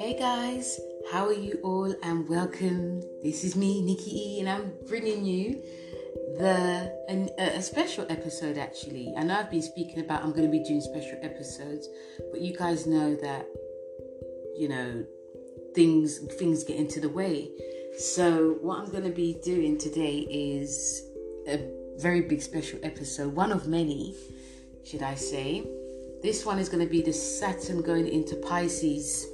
Hey guys, how are you all and welcome. This is me, Nikki E, and I'm bringing you the an, a special episode actually. I know I've been speaking about I'm going to be doing special episodes, but you guys know that you know things things get into the way. So what I'm going to be doing today is a very big special episode, one of many, should I say. This one is going to be the Saturn going into Pisces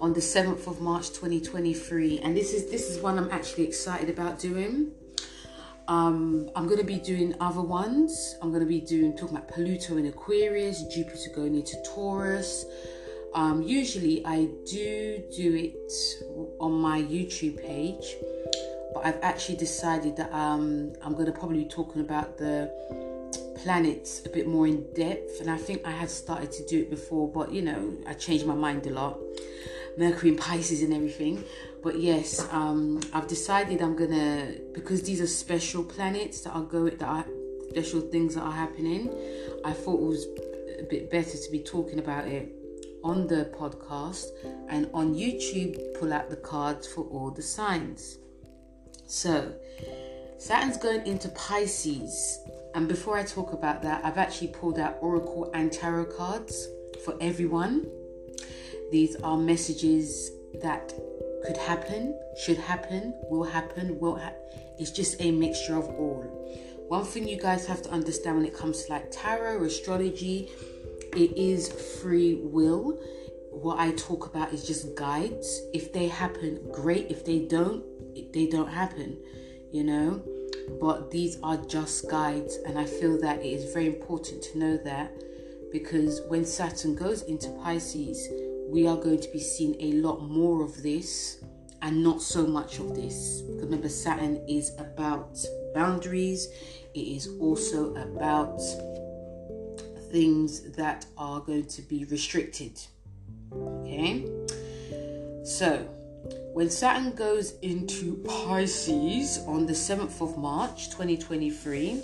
on the 7th of March 2023 and this is this is one I'm actually excited about doing. Um, I'm going to be doing other ones. I'm going to be doing talking about Pluto in Aquarius Jupiter going into Taurus. Um, usually I do do it on my YouTube page but I've actually decided that um, I'm going to probably be talking about the planets a bit more in depth and I think I have started to do it before but you know I changed my mind a lot Mercury and Pisces and everything. But yes, um, I've decided I'm gonna because these are special planets that are going that are special things that are happening. I thought it was a bit better to be talking about it on the podcast and on YouTube. Pull out the cards for all the signs. So Saturn's going into Pisces, and before I talk about that, I've actually pulled out Oracle and Tarot cards for everyone these are messages that could happen, should happen, will happen, will ha- it's just a mixture of all. One thing you guys have to understand when it comes to like tarot, astrology, it is free will. What I talk about is just guides. If they happen, great. If they don't, they don't happen, you know. But these are just guides, and I feel that it is very important to know that because when Saturn goes into Pisces, we are going to be seeing a lot more of this and not so much of this. Because remember, Saturn is about boundaries, it is also about things that are going to be restricted. Okay, so when Saturn goes into Pisces on the 7th of March 2023,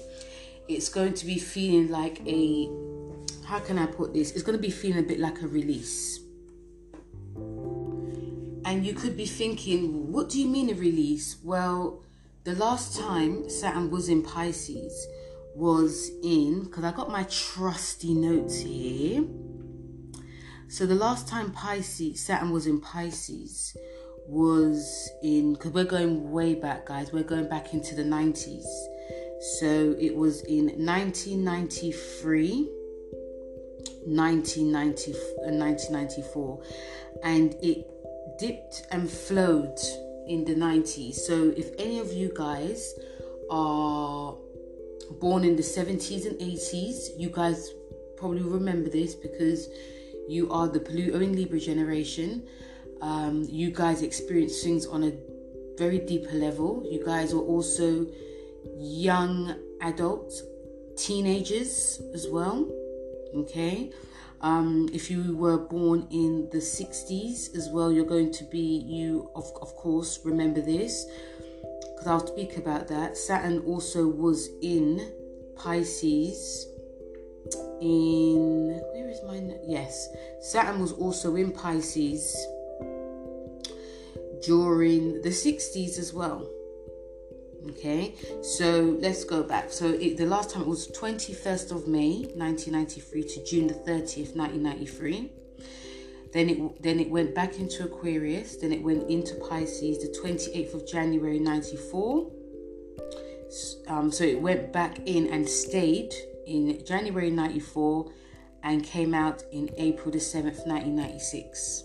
it's going to be feeling like a how can I put this? It's going to be feeling a bit like a release and you could be thinking, what do you mean a release? Well, the last time Saturn was in Pisces was in, because I got my trusty notes here. So the last time Pisces, Saturn was in Pisces was in, because we're going way back, guys, we're going back into the 90s. So it was in 1993. 1990, 1994 uh, and it dipped and flowed in the 90s. So if any of you guys are born in the 70s and 80s, you guys probably remember this because you are the Pluto in Libra generation. Um, you guys experience things on a very deeper level. You guys are also young adults, teenagers as well. Okay. Um, if you were born in the 60s as well, you're going to be, you of, of course, remember this because I'll speak about that. Saturn also was in Pisces in, where is my, yes, Saturn was also in Pisces during the 60s as well. Okay, so let's go back. So it, the last time it was 21st of May 1993 to June the 30th 1993. Then it then it went back into Aquarius. Then it went into Pisces the 28th of January 94. Um, so it went back in and stayed in January 94 and came out in April the 7th 1996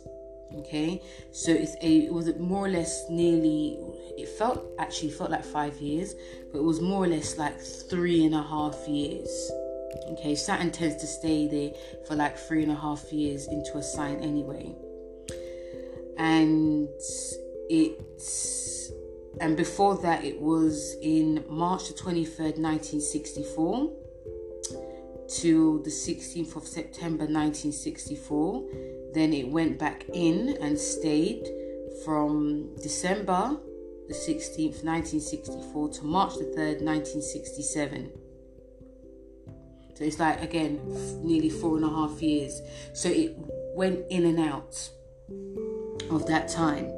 okay? So it's a it was more or less nearly it felt actually felt like five years but it was more or less like three and a half years. Okay? Saturn tends to stay there for like three and a half years into a sign anyway. And it's and before that it was in march the 23rd 1964 till the 16th of september 1964 then it went back in and stayed from December the 16th, 1964 to March the 3rd, 1967. So it's like, again, nearly four and a half years. So it went in and out. of that time.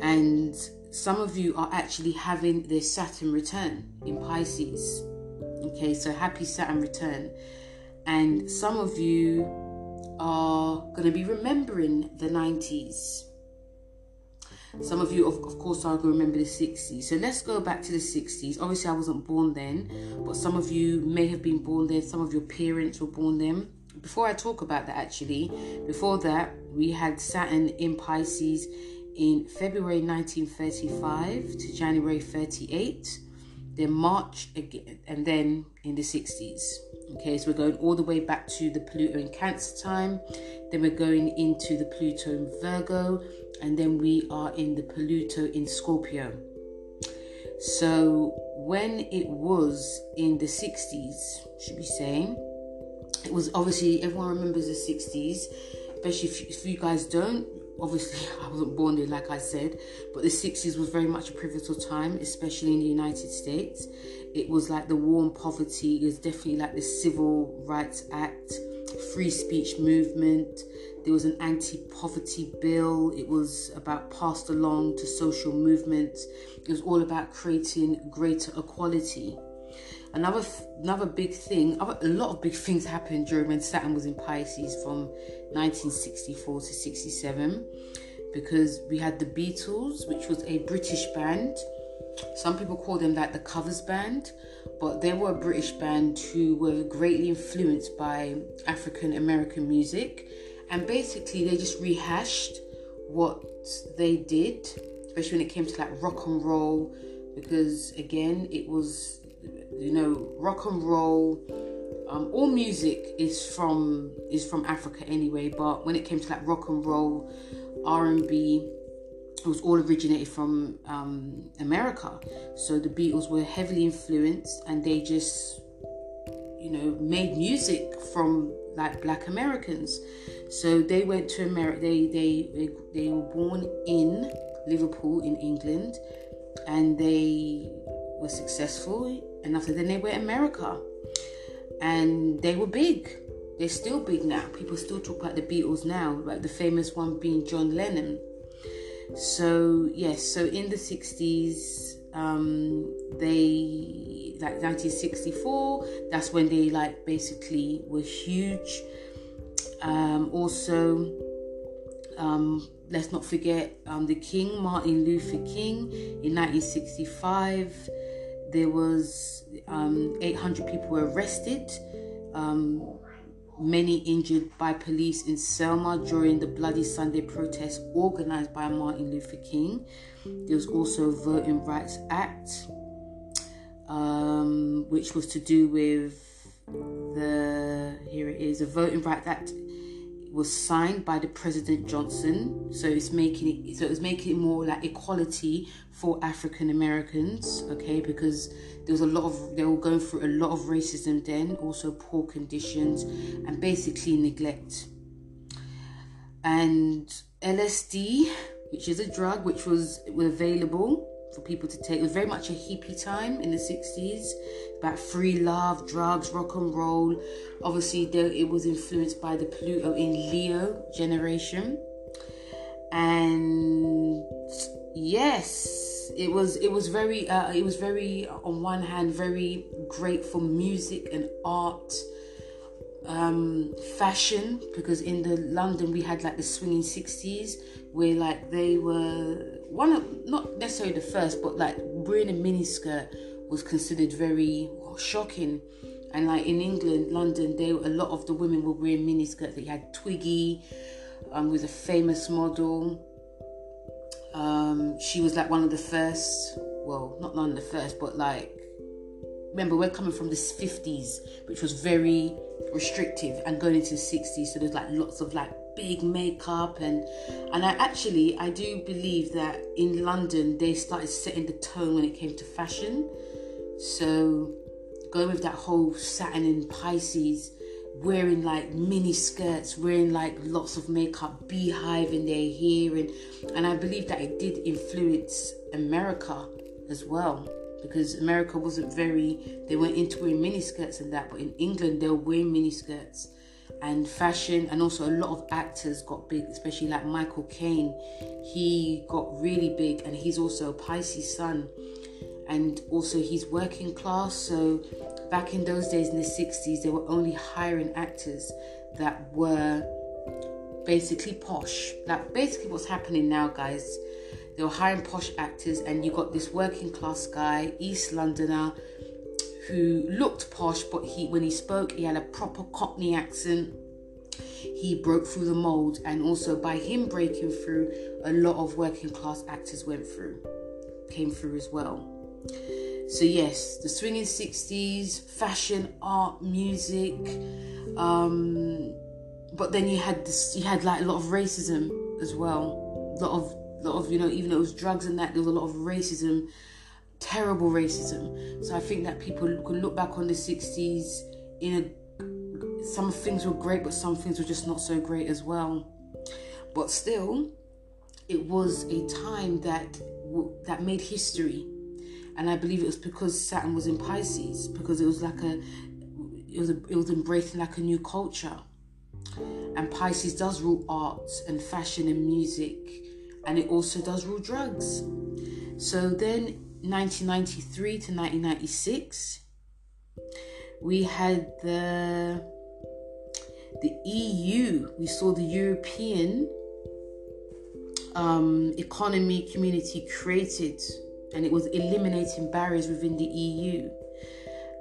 And some of you are actually having their Saturn return in Pisces. Okay, so happy Saturn return. And some of you are going to be remembering the 90s. Some of you, of, of course, are going to remember the 60s. So let's go back to the 60s. Obviously, I wasn't born then, but some of you may have been born then. Some of your parents were born then. Before I talk about that, actually, before that, we had Saturn in Pisces in February 1935 to January 38 then March again, and then in the 60s. Okay, so we're going all the way back to the Pluto in Cancer time, then we're going into the Pluto in Virgo, and then we are in the Pluto in Scorpio. So when it was in the 60s, should be saying, it was obviously everyone remembers the 60s, especially if, if you guys don't, obviously I wasn't born there, like I said, but the 60s was very much a pivotal time, especially in the United States. It was like the war on poverty, it was definitely like the Civil Rights Act, free speech movement. There was an anti poverty bill, it was about passed along to social movements, it was all about creating greater equality. Another another big thing, a lot of big things happened during when Saturn was in Pisces from 1964 to 67 because we had the Beatles, which was a British band. Some people call them like the covers band, but they were a British band who were greatly influenced by African American music, and basically they just rehashed what they did, especially when it came to like rock and roll, because again it was you know, rock and roll, um, all music is from is from Africa anyway. But when it came to like rock and roll, R and B, was all originated from um, America. So the Beatles were heavily influenced, and they just, you know, made music from like Black Americans. So they went to America. They they they, they were born in Liverpool in England, and they were successful enough that then they went America and they were big. They're still big now. People still talk about the Beatles now, like the famous one being John Lennon. So yes, so in the 60s, um, they like 1964. That's when they like basically were huge. Um, also, um, let's not forget um, the King, Martin Luther King, in 1965 there was um, 800 people were arrested um, many injured by police in selma during the bloody sunday protest organized by martin luther king. There was also a voting rights act um, which was to do with the here it is a voting rights act was signed by the President Johnson. So it's making it so it's making it more like equality for African Americans, okay? Because there was a lot of they were going through a lot of racism then, also poor conditions and basically neglect. And LSD, which is a drug which was available for people to take. It was very much a hippie time in the 60s about free love, drugs, rock and roll. Obviously, it was influenced by the Pluto in Leo generation. And yes, it was it was very uh, it was very on one hand very great for music and art um, fashion because in the London we had like the swinging 60s where like they were one of not necessarily the first but like wearing a mini skirt was considered very shocking. And like in England London they were a lot of the women were wearing mini skirts they had Twiggy um, was a famous model. Um, she was like one of the first well not one of the first but like remember we're coming from the 50s which was very restrictive and going into the 60s so there's like lots of like big makeup and and I actually I do believe that in London they started setting the tone when it came to fashion so going with that whole Saturn in Pisces wearing like mini skirts wearing like lots of makeup beehive in their hair and and I believe that it did influence America as well because America wasn't very they weren't into wearing mini skirts and that, but in England they were wearing mini skirts. and fashion, and also a lot of actors got big, especially like Michael Caine. He got really big, and he's also a Pisces sun, and also he's working class. So back in those days in the 60s, they were only hiring actors that were basically posh. Like basically what's happening now, guys. They were hiring posh actors, and you got this working class guy, East Londoner, who looked posh, but he when he spoke, he had a proper Cockney accent. He broke through the mold, and also by him breaking through, a lot of working class actors went through, came through as well. So yes, the swinging '60s, fashion, art, music, um, but then you had this, you had like a lot of racism as well, a lot of, lot of you know, even though it was drugs and that, there was a lot of racism terrible racism. So I think that people can look back on the 60s in a some things were great, but some things were just not so great as well. But still, it was a time that that made history, and I believe it was because Saturn was in Pisces, because it was like a it was a, it was embracing like a new culture, and Pisces does rule arts and fashion and music, and it also does rule drugs. So then 1993 to 1996 we had the the EU we saw the European um, economy community created and it was eliminating barriers within the EU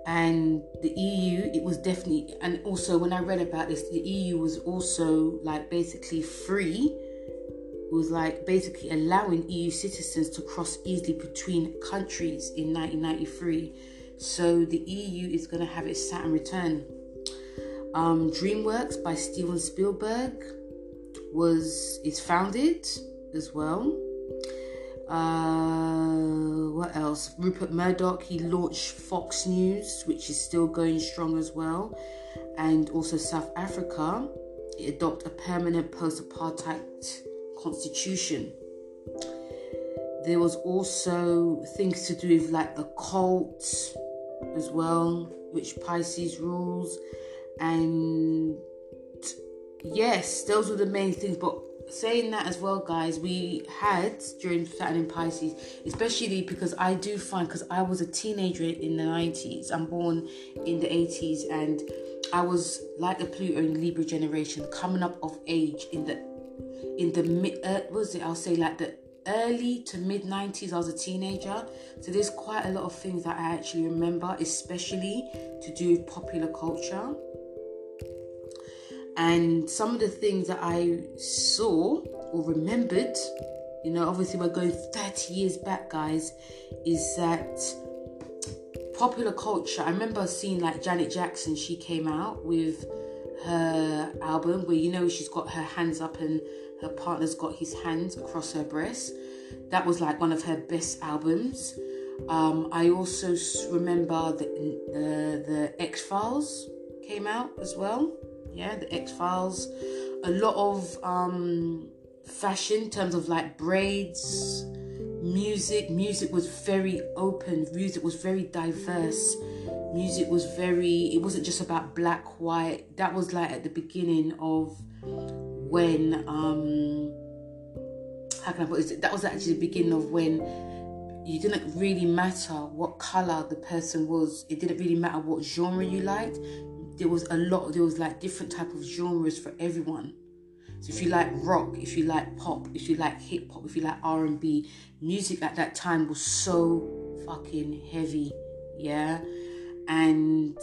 and the EU it was definitely and also when I read about this the EU was also like basically free It was like basically allowing EU citizens to cross easily between countries in 1993. So the EU is going to have its Saturn return. Um, DreamWorks by Steven Spielberg was is founded as well. Uh, what else? Rupert Murdoch he launched Fox News, which is still going strong as well, and also South Africa adopt a permanent post-apartheid constitution. There was also things to do with like the cult as well, which Pisces rules. And yes, those were the main things. But saying that as well, guys, we had during Saturn in Pisces, especially because I do find because I was a teenager in the 90s, I'm born in the 80s, and I was like the Pluto in Libra generation coming up of age in the in the mid, uh, was it? I'll say like the early to mid 90s. I was a teenager, so there's quite a lot of things that I actually remember, especially to do with popular culture. And some of the things that I saw or remembered, you know, obviously we're going 30 years back, guys, is that popular culture. I remember seeing like Janet Jackson, she came out with her album where you know she's got her hands up and her partner's got his hands across her breast. That was like one of her best albums. Um, I also remember the the, the X Files came out as well. Yeah, the X Files. A lot of um, fashion in terms of like braids, music. Music was very open. Music was very diverse. Music was very. It wasn't just about black, white. That was like at the beginning of when um how can I put it? That was actually the beginning of when you didn't really matter what color the person was. It didn't really matter what genre you liked. There was a lot. There was like different type of genres for everyone. So if you like rock, if you like pop, if you like hip hop, if you like R and B, music at that time was so fucking heavy, yeah, and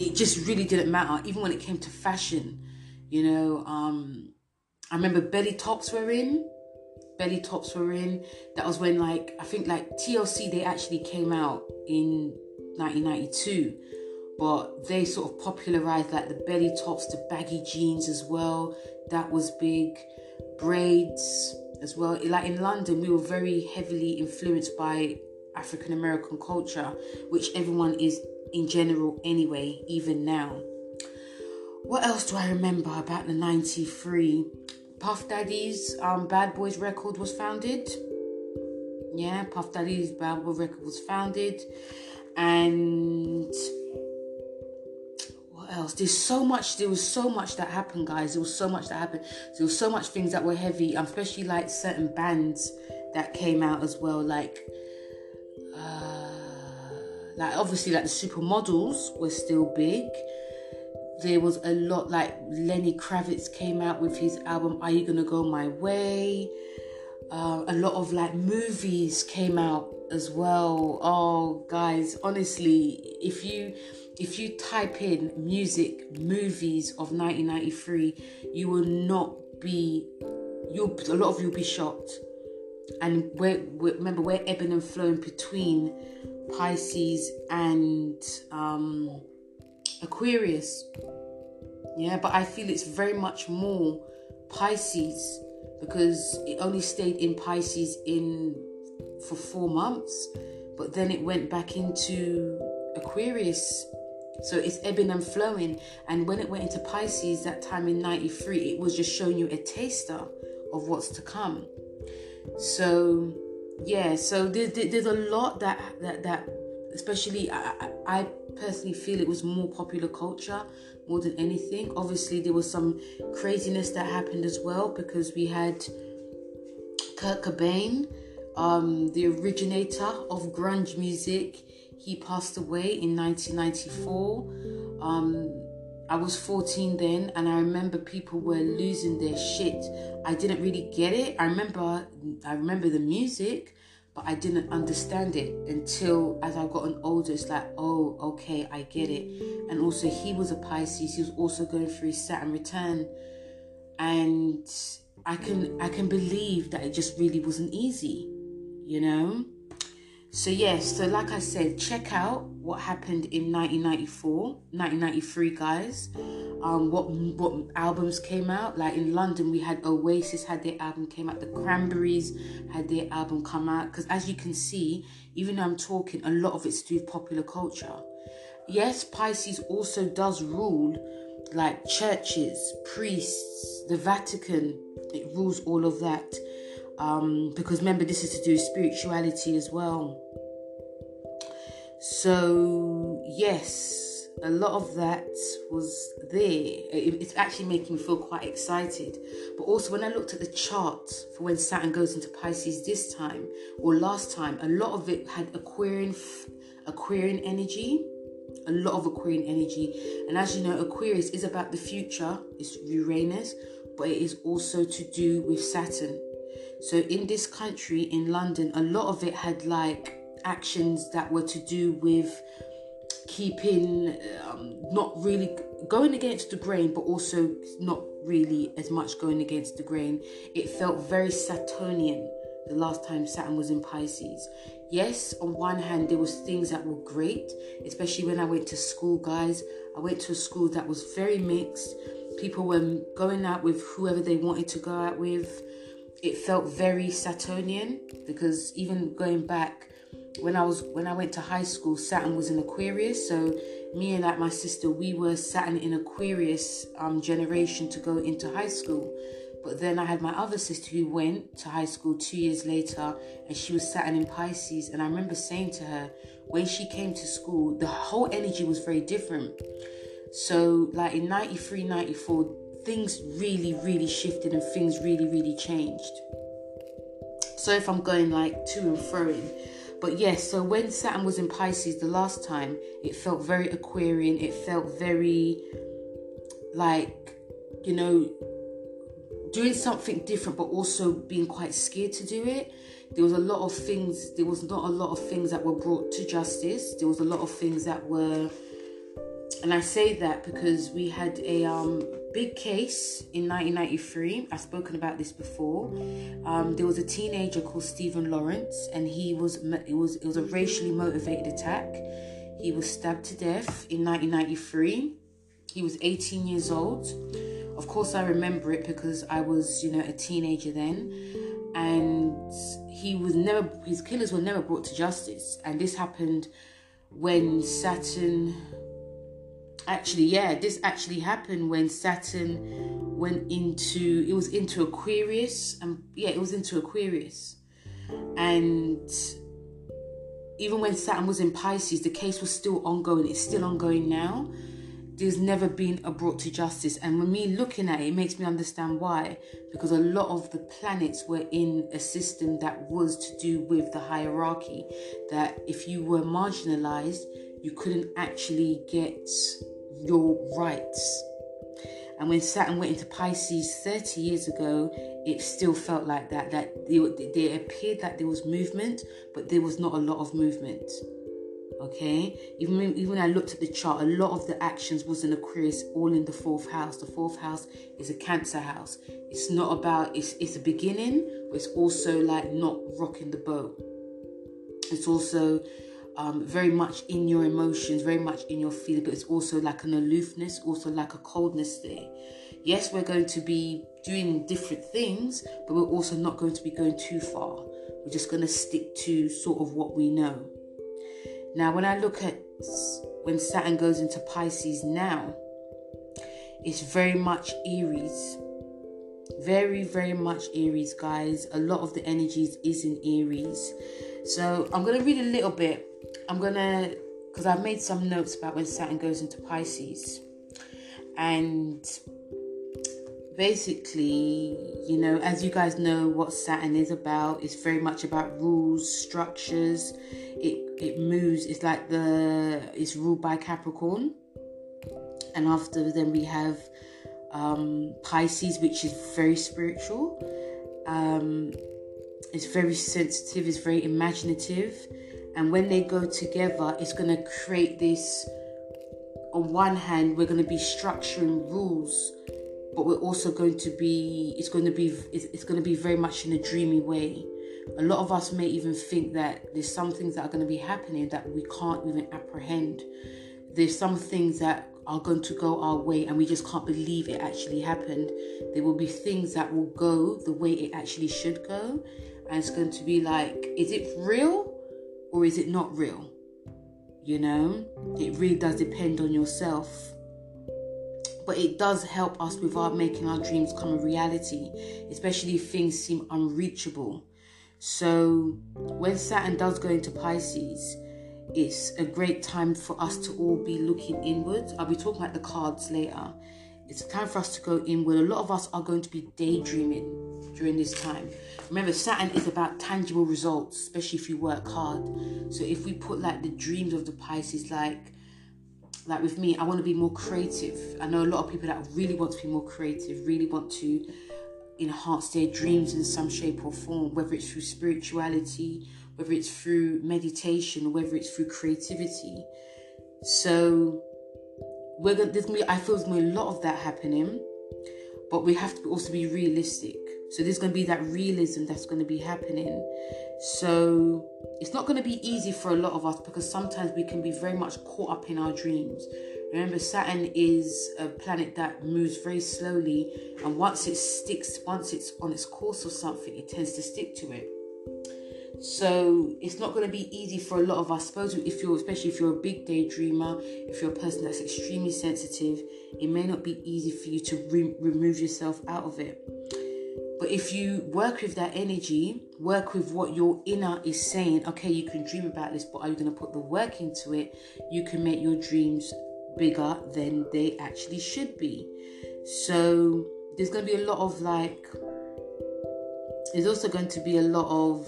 it just really didn't matter. Even when it came to fashion, you know, um, I remember belly tops were in. Belly tops were in. That was when like I think like TLC they actually came out in 1992, but they sort of popularized like the belly tops, the baggy jeans as well. That was big. Braids as well. Like in London, we were very heavily influenced by African American culture, which everyone is in general anyway, even now. What else do I remember about the 93? Puff Daddy's um, Bad Boys record was founded. Yeah, Puff Daddy's Bad Boy record was founded. And else? There's so much. There was so much that happened, guys. There was so much that happened. There was so much things that were heavy, especially like certain bands that came out as well, like. Uh, like obviously, like the supermodels were still big. There was a lot like Lenny Kravitz came out with his album "Are You Gonna Go My Way." Uh, a lot of like movies came out as well. Oh, guys, honestly, if you if you type in music movies of 1993, you will not be you a lot of you will be shocked. And we're, we're, remember we're ebbing and flowing between Pisces and um, Aquarius. Yeah, but I feel it's very much more Pisces because it only stayed in Pisces in for four months, but then it went back into Aquarius. So it's ebbing and flowing. And when it went into Pisces that time in 93, it was just showing you a taster of what's to come. So yeah, so there's, there's a lot that that that especially I, I personally feel it was more popular culture more than anything. Obviously, there was some craziness that happened as well because we had Kurt Cobain, um, the originator of grunge music. He passed away in 1994. Um, I was 14 then, and I remember people were losing their shit. I didn't really get it. I remember, I remember the music, but I didn't understand it until as I've gotten older. It's like, oh, okay, I get it. And also, he was a Pisces. He was also going through Saturn return, and I can I can believe that it just really wasn't easy, you know. So yes, so like I said, check out what happened in 1994, 1993, guys. Um, what what albums came out? Like in London, we had Oasis had their album came out. The Cranberries had their album come out. Because as you can see, even though I'm talking, a lot of it's to do with popular culture. Yes, Pisces also does rule like churches, priests, the Vatican. It rules all of that um, because remember this is to do with spirituality as well so yes a lot of that was there. It's actually making me feel quite excited. But also when i looked at the chart for when saturn goes into pisces this time or last time a lot of it had aquarian aquarian energy a lot of aquarian energy. And as you know aquarius is about the future it's uranus but it is also to do with saturn. So in this country, in London, a lot of it had like actions that were to do with keeping um, not really going against the grain, but also not really as much going against the grain. It felt very Saturnian the last time Saturn was in Pisces. Yes, on one hand, there was things that were great, especially when I went to school, guys. I went to a school that was very mixed. People were going out with whoever they wanted to go out with it felt very Saturnian because even going back when I was when I went to high school, Saturn was in Aquarius. So me and like my sister, we were Saturn in Aquarius um, generation to go into high school. But then I had my other sister who went to high school two years later, and she was Saturn in Pisces. And I remember saying to her when she came to school, the whole energy was very different. So like in 93, 94, things really, really shifted and things really, really changed. So if I'm going like to and fro. But yes, so when Saturn was in Pisces the last time, it felt very Aquarian. It felt very like, you know, doing something different, but also being quite scared to do it. There was a lot of things, there was not a lot of things that were brought to justice. There was a lot of things that were and I say that because we had a um, big case in 1993. I've spoken about this before. Um, there was a teenager called Stephen Lawrence, and he was it was it was a racially motivated attack. He was stabbed to death in 1993. He was 18 years old. Of course, I remember it because I was, you know, a teenager then, and he was never his killers were never brought to justice. And this happened when Saturn actually yeah this actually happened when saturn went into it was into aquarius and yeah it was into aquarius and even when saturn was in pisces the case was still ongoing it's still ongoing now there's never been a brought to justice. And when me looking at it, it makes me understand why. Because a lot of the planets were in a system that was to do with the hierarchy. That if you were marginalized, you couldn't actually get your rights. And when Saturn went into Pisces 30 years ago, it still felt like that. That there appeared that there was movement, but there was not a lot of movement okay even when, even when i looked at the chart a lot of the actions was in aquarius all in the fourth house the fourth house is a cancer house it's not about it's it's a beginning but it's also like not rocking the boat it's also um, very much in your emotions very much in your feeling but it's also like an aloofness also like a coldness there yes we're going to be doing different things but we're also not going to be going too far we're just going to stick to sort of what we know now, when I look at when Saturn goes into Pisces now, it's very much Aries. Very, very much Aries, guys. A lot of the energies is in Aries. So I'm going to read a little bit. I'm to, because I've made some notes about when Saturn goes into Pisces. And basically, you know, as you guys know what Saturn is about, it's very much about rules, structures it it moves. It's like the it's ruled by Capricorn, and after then we have um, Pisces, which is very spiritual. Um, it's very sensitive. It's very imaginative, and when they go together, it's going to create this. On one hand, we're going to be structuring rules but we're also going to be it's going to be it's, going to be very much in a dreamy way a lot of us may even think that there's some things that are going to be happening that we can't even apprehend. There's some things that are going to go our way and we just can't believe it actually happened. There will be things that will go the way it actually should go. And it's going to be like, is it real or is it not real? You know, it really does depend on yourself. But it does help us with our making our dreams come a reality, especially if things seem unreachable so when Saturn does go into Pisces, it's a great time for us to all be looking inwards. I'll be talking about the cards later. It's time for us to go inward. A lot of us are going to be daydreaming during this time. Remember, Saturn is about tangible results, especially if you work hard. So if we put like the dreams of the Pisces, like like with me, I want to be more creative. I know a lot of people that really want to be more creative, really want to enhance their dreams in some shape or form, whether it's through spirituality, whether it's through meditation, whether it's through creativity. So we're gonna, there's gonna be, I feel there's gonna be a lot of that happening, but we have to also be realistic. So there's gonna be that realism that's gonna be happening. So it's not gonna be easy for a lot of us because sometimes we can be very much caught up in our dreams. Remember, Saturn is a planet that moves very slowly, and once it sticks, once it's on its course or something, it tends to stick to it. So it's not going to be easy for a lot of us. Suppose if you're, especially if you're a big daydreamer, if you're a person that's extremely sensitive, it may not be easy for you to re- remove yourself out of it. But if you work with that energy, work with what your inner is saying, okay, you can dream about this, but are you going to put the work into it? You can make your dreams bigger than they actually should be. So there's going to be a lot of like, there's also going to be a lot of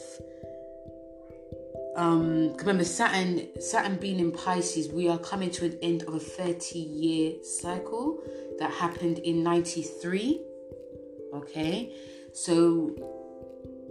um remember Saturn Saturn being in Pisces we are coming to an end of a 30 year cycle that happened in 93 okay so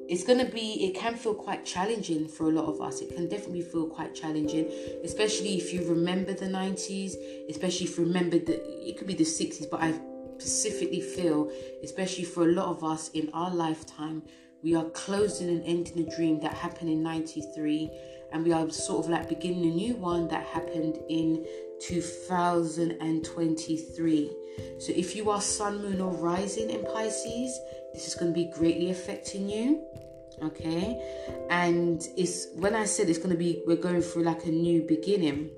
it's going to be it can feel quite challenging for a lot of us. It can definitely feel quite challenging especially if you remember the 90s especially if you remember the it could be the 60s but i specifically feel especially for a lot of us in our lifetime we are closing and ending a dream that happened in 93 and we are sort of like beginning a new one that happened in 2023 so if you are sun moon or rising in pisces this is going to be greatly affecting you okay? And it's when i said it's going to be we're going through like a new beginning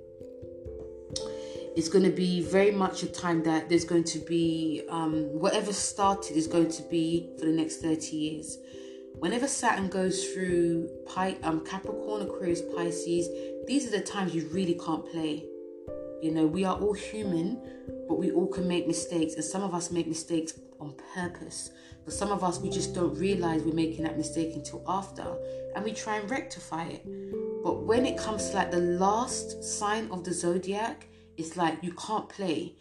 it's going to be very much a time that there's going to be um, whatever started is going to be for the next 30 years. Whenever saturn goes through Pi- um, capricorn aquarius pisces these are the times you really can't play. You know, we are all human, but we all can make mistakes, and some of us make mistakes on purpose. But some of us, we just don't realize we're making that mistake until after, and we try and rectify it. But when it comes to like the last sign of the zodiac, it's like you can't play.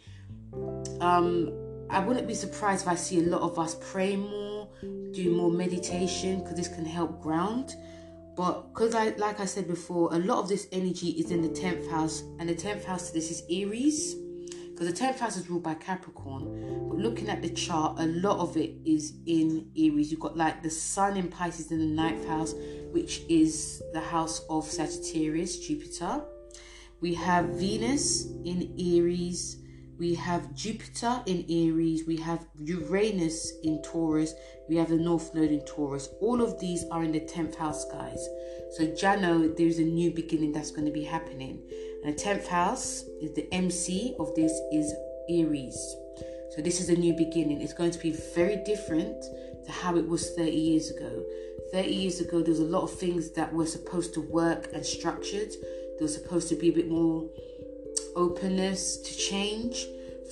Um, I wouldn't be surprised if I see a lot of us pray more, do more meditation, because this can help ground. But because I, like I said before, a lot of this energy is in the tenth house, and the tenth house to this is Aries, because the tenth house is ruled by Capricorn. But looking at the chart, a lot of it is in Aries. You've got like the Sun in Pisces in the ninth house, which is the house of Sagittarius, Jupiter. We have Venus in Aries we have Jupiter in Aries, we have Uranus in Taurus, we have the North Node in Taurus. All of these are in the 10th house, guys. So, Jano, there's a new beginning that's going to be happening. And the 10th house is the MC of this is Aries. So, this is a new beginning. It's going to be very different to how it was 30 years ago. 30 years ago, there was a lot of things that were supposed to work and structured. There was supposed to be a bit more openness to change,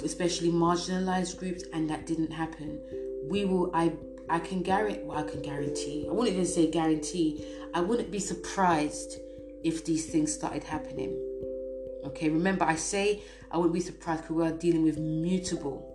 especially marginalized groups, and that didn't happen. We will, I, I can guarantee, well, I can guarantee, I wouldn't even say guarantee, I wouldn't be surprised if these things started happening. Okay, remember, I say I wouldn't be surprised because we are dealing with mutable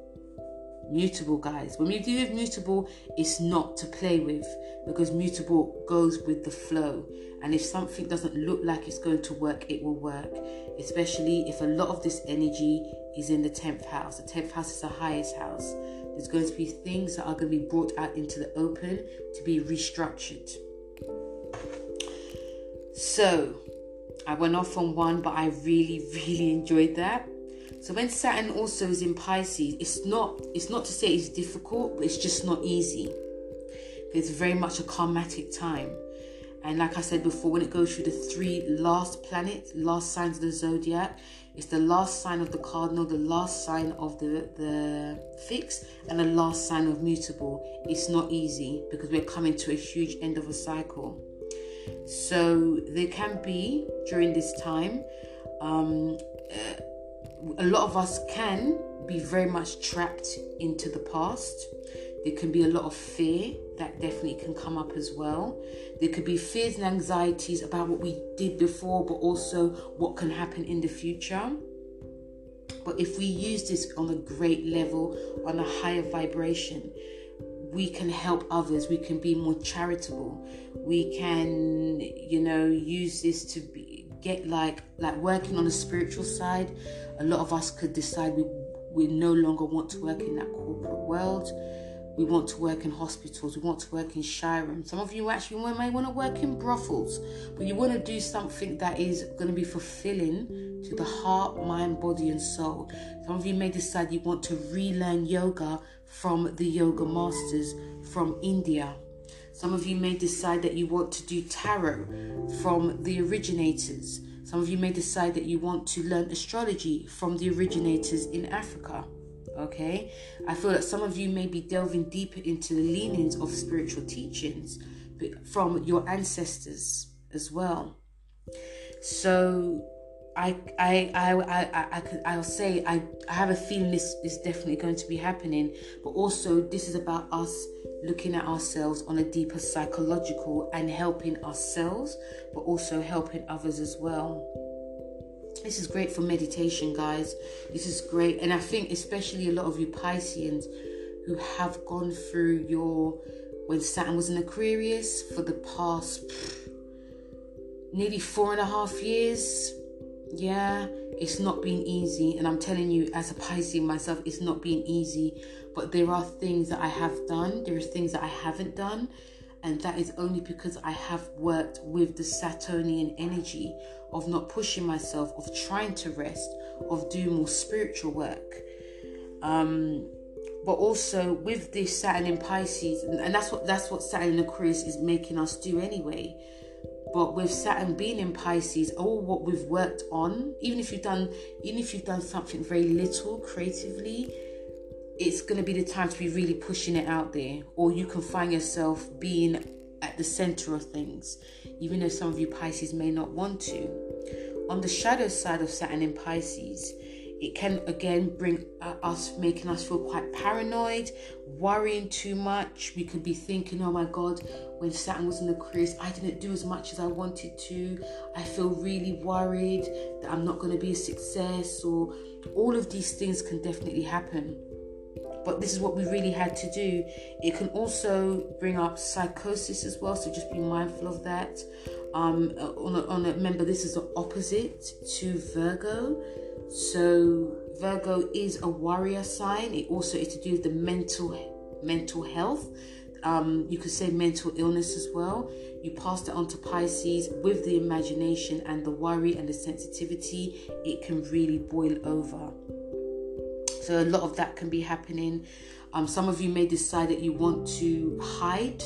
mutable guys. When we deal with mutable it's not to play with because mutable goes with the flow. And if something doesn't look like it's going to work it will work. Especially if a lot of this energy is in the 10th house. The 10th house is the highest house. There's going to be things that are going to be brought out into the open to be restructured. So i went off on one but i really really enjoyed that so when Saturn also is in Pisces, it's not it's not to say it's difficult, but it's just not easy. It's very much a karmatic time. And like I said before, when it goes through the three last planets, last signs of the zodiac, it's the last sign of the cardinal, the last sign of the, the fixed, and the last sign of mutable. It's not easy because we're coming to a huge end of a cycle. So there can be during this time um, a lot of us can be very much trapped into the past. There can be a lot of fear that definitely can come up as well. There could be fears and anxieties about what we did before, but also what can happen in the future. But if we use this on a great level, on a higher vibration, we can help others. We can be more charitable. We can, you know, use this to be, get like like working on the spiritual side a lot of us could decide we we no longer want to work in that corporate world. We want to work in hospitals. We want to work in Shiram. Some of you actually may want to work in brothels, but you want to do something that is going to be fulfilling to the heart, mind, body, and soul. Some of you may decide you want to relearn yoga from the yoga masters from India. Some of you may decide that you want to do tarot from the originators. Some of you may decide that you want to learn astrology from the originators in Africa. Okay, I feel that some of you may be delving deeper into the leanings of spiritual teachings from your ancestors as well. So, I, I, I, I, I, could, I'll say I, I have a feeling this is definitely going to be happening, but also this is about us looking at ourselves on a deeper psychological and helping ourselves, but also helping others as well. This is great for meditation, guys. This is great. And I think, especially a lot of you Pisceans who have gone through your, when Saturn was in Aquarius for the past nearly four and a half years. Yeah, it's not been easy. And I'm telling you, as a Pisces myself, it's not been easy but there are things that I have done, there are things that I haven't done, and that is only because I have worked with the Saturnian energy of not pushing myself, of trying to rest, of doing more spiritual work. Um, but also with this Saturn in Pisces, and that's what that's what Saturn in Aquarius is making us do anyway. But with Saturn being in Pisces, all what we've worked on, even if you've done, even if you've done something very little creatively, it's to be the time to be really pushing it out there, or you can find yourself being at the center of things, even though some of you Pisces may not want to. on the shadow side of Saturn in Pisces, it can again bring uh, us, making us feel quite paranoid, worrying too much. We could be thinking, oh my God, when Saturn was in the Aquarius, I didn't do as much as I wanted to. I feel really worried that I'm not going to be a success, or all of these things can definitely happen. But this is what we really had to do. It can also bring up psychosis as well, so just be mindful of that. Um, on a, on a, remember, this is the opposite to Virgo. So Virgo is a warrior sign. It also is to do with the mental mental health. Um, you could say mental illness as well. You pass that on to Pisces with the imagination and the worry and the sensitivity. It can really boil over. So a lot of that can be happening. Um, some of you may decide that you want to hide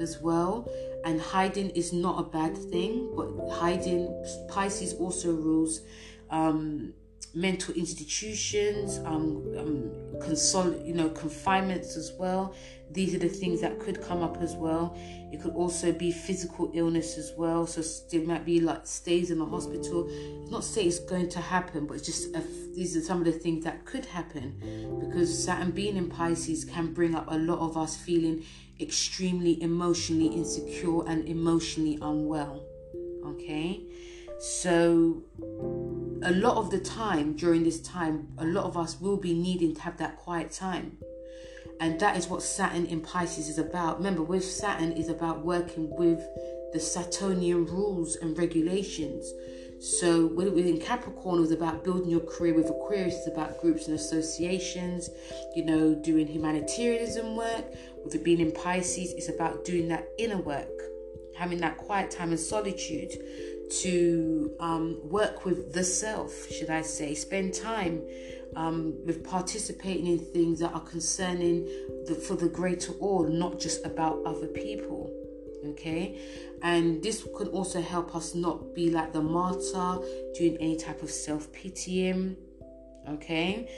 as well and hiding is not a bad thing but hiding pisces also rules um, mental institutions, um, um, consol- you know, confinements as well. These are the things that could come up as well. It could also be physical illness as well. So there might be like stays in the hospital. Not say it's going to happen, but it's just a, these are some of the things that could happen because Saturn being in Pisces can bring up a lot of us feeling extremely emotionally insecure and emotionally unwell. Okay, so a lot of the time during this time, a lot of us will be needing to have that quiet time. And that is what Saturn in Pisces is about. Remember, with Saturn is about working with the Saturnian rules and regulations. So within Capricorn it was about building your career with Aquarius it's about groups and associations, you know, doing humanitarianism work. With it being in Pisces, it's about doing that inner work, having that quiet time and solitude to um, work with the self, should I say, spend time um, with participating in things that are concerning the, for the greater all, not just about other people. Okay, and this can also help us not be like the martyr, doing any type of self pitying. Okay,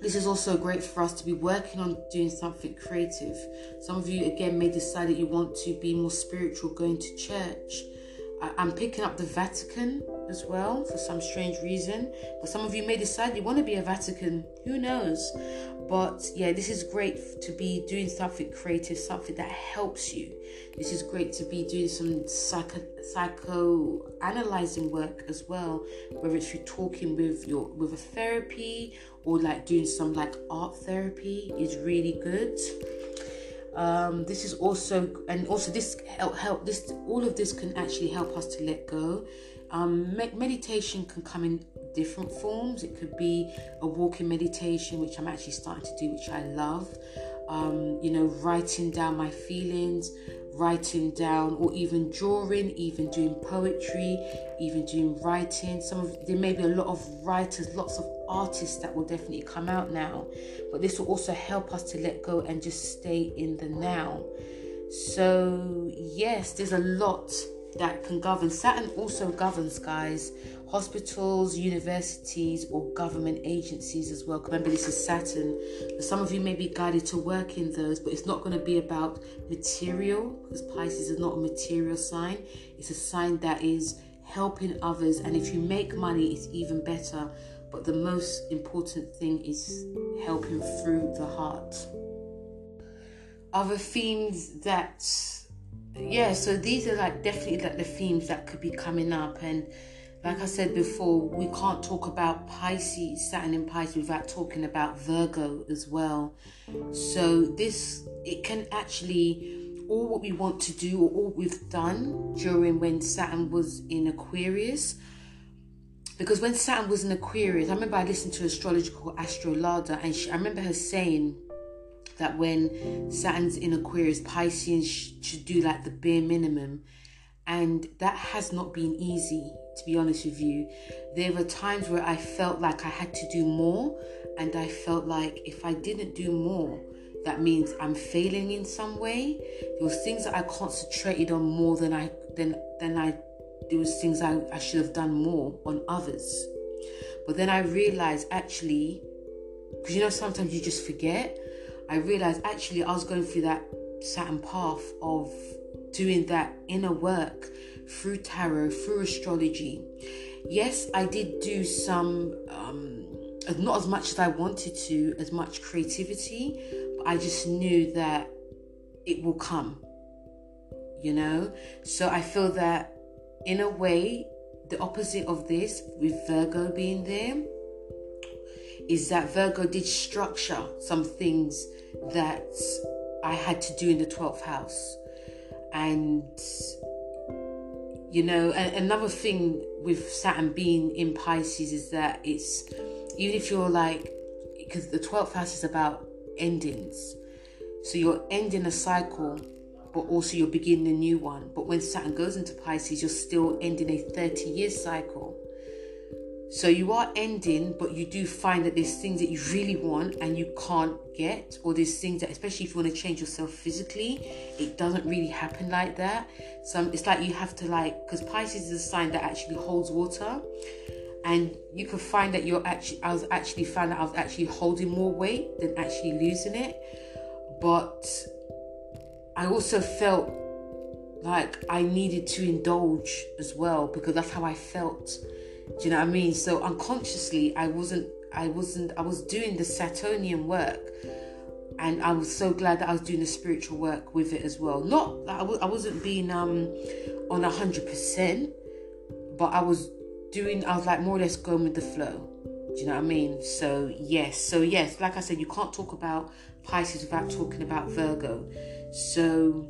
this is also great for us to be working on doing something creative. Some of you, again, may decide that you want to be more spiritual, going to church. I'm picking up the Vatican as well for some strange reason. But some of you may decide you want to be a Vatican. Who knows? But yeah, this is great to be doing something creative, something that helps you. This is great to be doing some psycho, psycho analyzing work as well, whether it's through talking with your with a therapy or like doing some like art therapy is really good. Um, this is also and also this help help this all of this can actually help us to let go. Um, meditation can come in different forms. It could be a walking meditation, which I'm actually starting to do, which I love. Um, you know, writing down my feelings, writing down, or even drawing, even doing poetry, even doing writing. Some of there may be a lot of writers, lots of artists that will definitely come out now, but this will also help us to let go and just stay in the now. So, yes, there's a lot that can govern. Saturn also governs, guys, hospitals, universities, or government agencies as well. Remember, this is Saturn. Some of you may be guided to work in those, but it's not going to be about material because Pisces is not a material sign. It's a sign that is helping others, and if you make money, it's even better. But the most important thing is helping through the heart. Other themes that yeah, so these are like definitely like the themes that could be coming up and like I said before, we can't talk about Pisces, Saturn in Pisces without talking about Virgo as well. So this it can actually all what we want to do or all we've done during when Saturn was in Aquarius. Because when Saturn was in Aquarius, I remember I listened to an astrologer Astrolada, and she, I remember her saying that when Saturn's in Aquarius, Pisces should do like the bare minimum. And that has not been easy, to be honest with you. There were times where I felt like I had to do more, and I felt like if I didn't do more, that means I'm failing in some way. There was things that I concentrated on more than I than than I there was things I, I should have done more on others. But then I realized actually, because you know sometimes you just forget. I realized actually I was going through that certain path of doing that inner work through tarot, through astrology. yes, I did do some, um, not as much as I wanted to, as much creativity, but I just knew that it will come, you know? So I feel that in a way, the opposite of this, with Virgo being there, is that Virgo did structure some things that I had to do in the 12th house. And, you know, another thing with Saturn being in Pisces is that it's, even if you're like, because the 12th house is about endings. So you're ending a cycle, but also you're beginning a new one. But when Saturn goes into Pisces, you're still ending a 30 year cycle. So you are ending, but you do find that there's things that you really want and you can't get, or there's things that, especially if you want to change yourself physically, it doesn't really happen like that. So it's like you have to like, because Pisces is a sign that actually holds water, and you can find that you're actually, I was actually found that I was actually holding more weight than actually losing it, but I also felt like I needed to indulge as well because that's how I felt do you know what I mean? So unconsciously, I wasn't, I wasn't, I was doing the Saturnian work, and I was so glad that I was doing the spiritual work with it as well. Not that I w- I wasn't being um on a hundred percent, but I was doing. I was like more or less going with the flow. Do you know what I mean? So yes, so yes, like I said, you can't talk about Pisces without talking about Virgo. So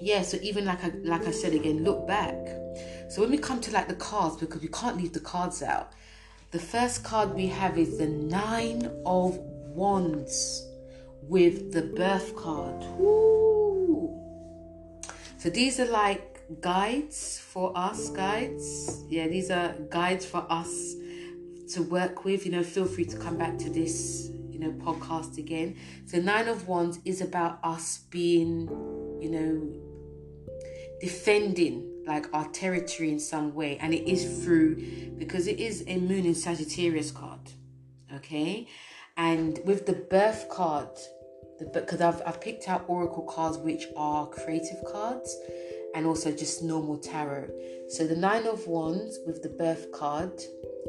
yeah, so even like I like I said again, look back so when we come to like the cards, because we can't leave the cards out, the first card we have is the Nine of Wands with the birth card. Ooh. So these are like guides for us, guides. Yeah, these are guides for us to work with. You know, feel free to come back to this, you know, podcast again. So Nine of Wands is about us being, you know, defending like our territory in some way. And it is through because it is a moon in sagittarius card okay? And with the birth card because I've, I've picked out oracle cards which are creative cards and also just normal tarot. So the nine of wands with the birth card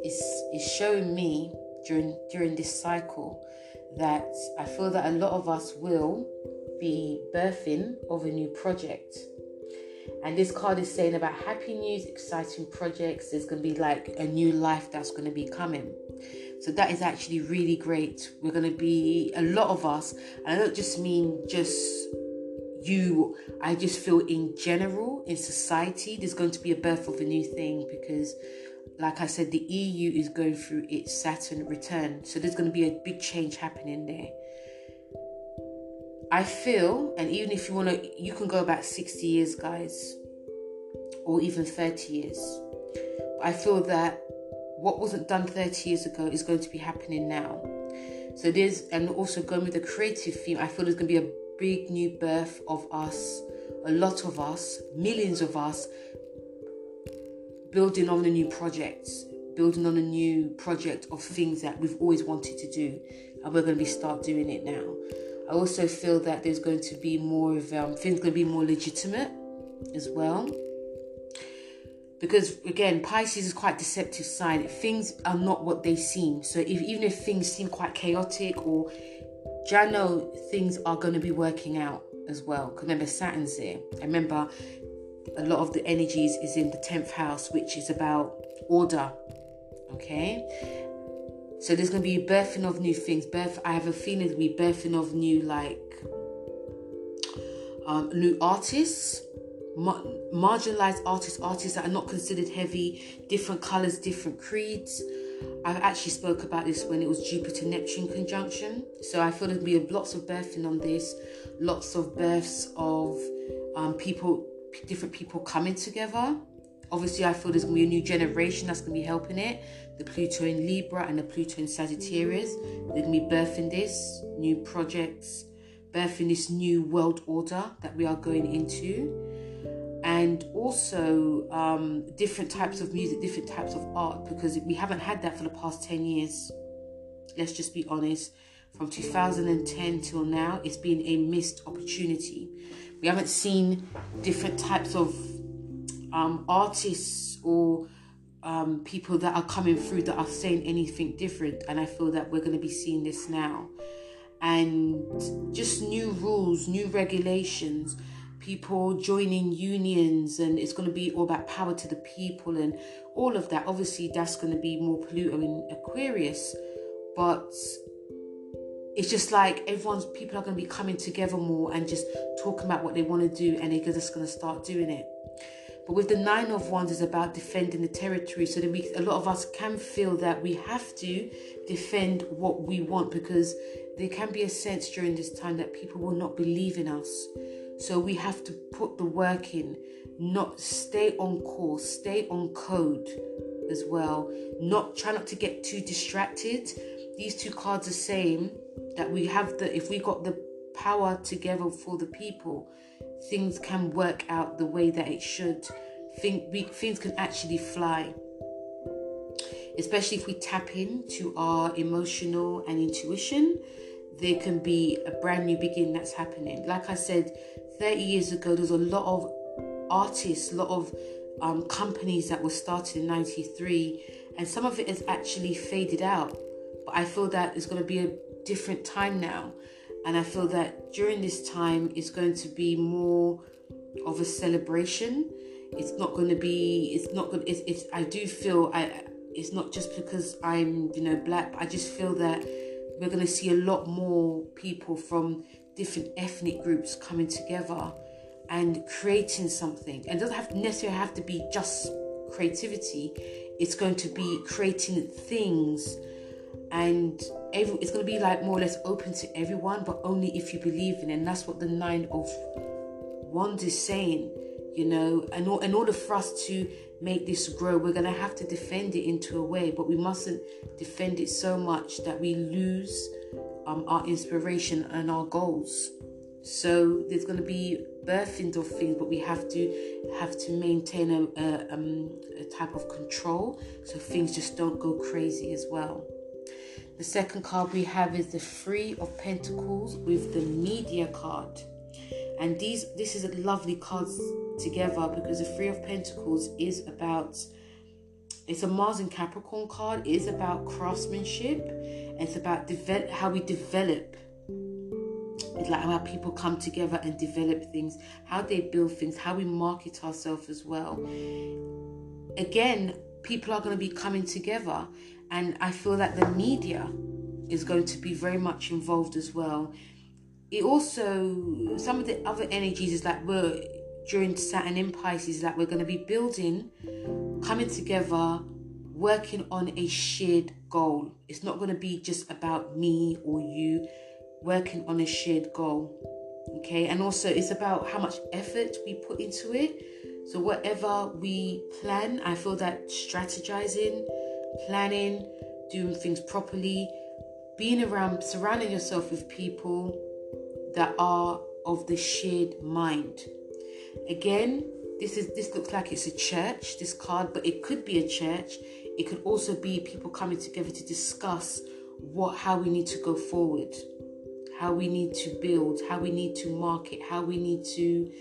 is is showing me during during this cycle that i feel that a lot of us will be birthing of a new project and this card is saying about happy news, exciting projects. There's going to be like a new life that's going to be coming. So that is actually really great. We're going to be a lot of us, and I don't just mean just you. I just feel in general in society, there's going to be a birth of a new thing because, like I said, the EU is going through its Saturn return. So there's going to be a big change happening there. I feel, and even if you want to, you can go about 60 years, guys, or even 30 years. I feel that what wasn't done 30 years ago is going to be happening now. So there's, and also going with the creative theme, I feel there's going to be a big new birth of us, a lot of us, millions of us, building on a new project, building on a new project of things that we've always wanted to do, and we're going to be start doing it now. I also feel that there's going to be more of um, things going to be more legitimate as well. Because again, Pisces is quite deceptive sign. Things are not what they seem. So if, even if things seem quite chaotic or Jano, things are going to be working out as well. Because remember, Saturn's here. I remember a lot of the energies is in the 10th house, which is about order. Okay. So there's going to be birthing of new things. Birth. I have a feeling to be birthing of new like um, new artists, mar- marginalized artists, artists that are not considered heavy, different colors, different creeds. I actually spoke about this when it was Jupiter Neptune conjunction. So I feel there'll be lots of birthing on this, lots of births of um, people, different people coming together. Obviously, I feel there's going to be a new generation that's going to be helping it the Pluto in Libra and the Pluto in Sagittarius. They're going to be birthing this new projects, birthing this new world order that we are going into. And also um, different types of music, different types of art, because we haven't had that for the past 10 years. Let's just be honest. From 2010 till now, it's been a missed opportunity. We haven't seen different types of um, artists or um, people that are coming through that are saying anything different. And I feel that we're going to be seeing this now. And just new rules, new regulations, people joining unions, and it's going to be all about power to the people and all of that. Obviously, that's going to be more Pluto in Aquarius, but it's just like everyone's people are going to be coming together more and just talking about what they want to do, and they're just going to start doing it. But with the nine of wands is about defending the territory, so that we a lot of us can feel that we have to defend what we want because there can be a sense during this time that people will not believe in us. So we have to put the work in, not stay on course, stay on code as well. Not try not to get too distracted. These two cards are saying that we have the if we got the power together for the people, things can work out the way that it should. Think we, things can actually fly. Especially if we tap into our emotional and intuition, there can be a brand new beginning that's happening. Like I said, 30 years ago, there's a lot of artists, a lot of um, companies that were started in 93, and some of it has actually faded out. But I feel that it's going to be a different time now. And I feel that during this time is going to be more of a celebration. It's not going to be. It's not going. It's, it's. I do feel. I. It's not just because I'm, you know, black. I just feel that we're going to see a lot more people from different ethnic groups coming together and creating something. And it doesn't have necessarily have to be just creativity. It's going to be creating things and every, it's going to be like more or less open to everyone but only if you believe in it. And that's what the nine of wands is saying you know? And in order for us to make this grow we're going to have to defend it into a way. But we mustn't defend it so much that we lose um, our inspiration and our goals. So there's going to be birthings of things but we have to have to maintain a, a, um, a type of control so things just don't go crazy as well the second card we have is the Three of Pentacles with the Media card. And these this is a lovely cards together because the Three of Pentacles is about it's a Mars and Capricorn card. It is about craftsmanship. It's about develop how we develop. It's like how people come together and develop things, how they build things, how we market ourselves as well. Again, people are going to be coming together and I feel that the media is going to be very much involved as well. It also, some of the other energies is that we're during Saturn in Pisces, that we're going to be building, coming together, working on a shared goal. It's not going to be just about me or you, working on a shared goal. Okay, and also it's about how much effort we put into it. So, whatever we plan, I feel that strategizing, planning, doing things properly, being around, surrounding yourself with people that are of the shared mind. Again, this is this looks like it's a church, this card, but it could be a church. It could also be people coming together to discuss what how we need to go forward, how we need to build, how we need to market, how we need to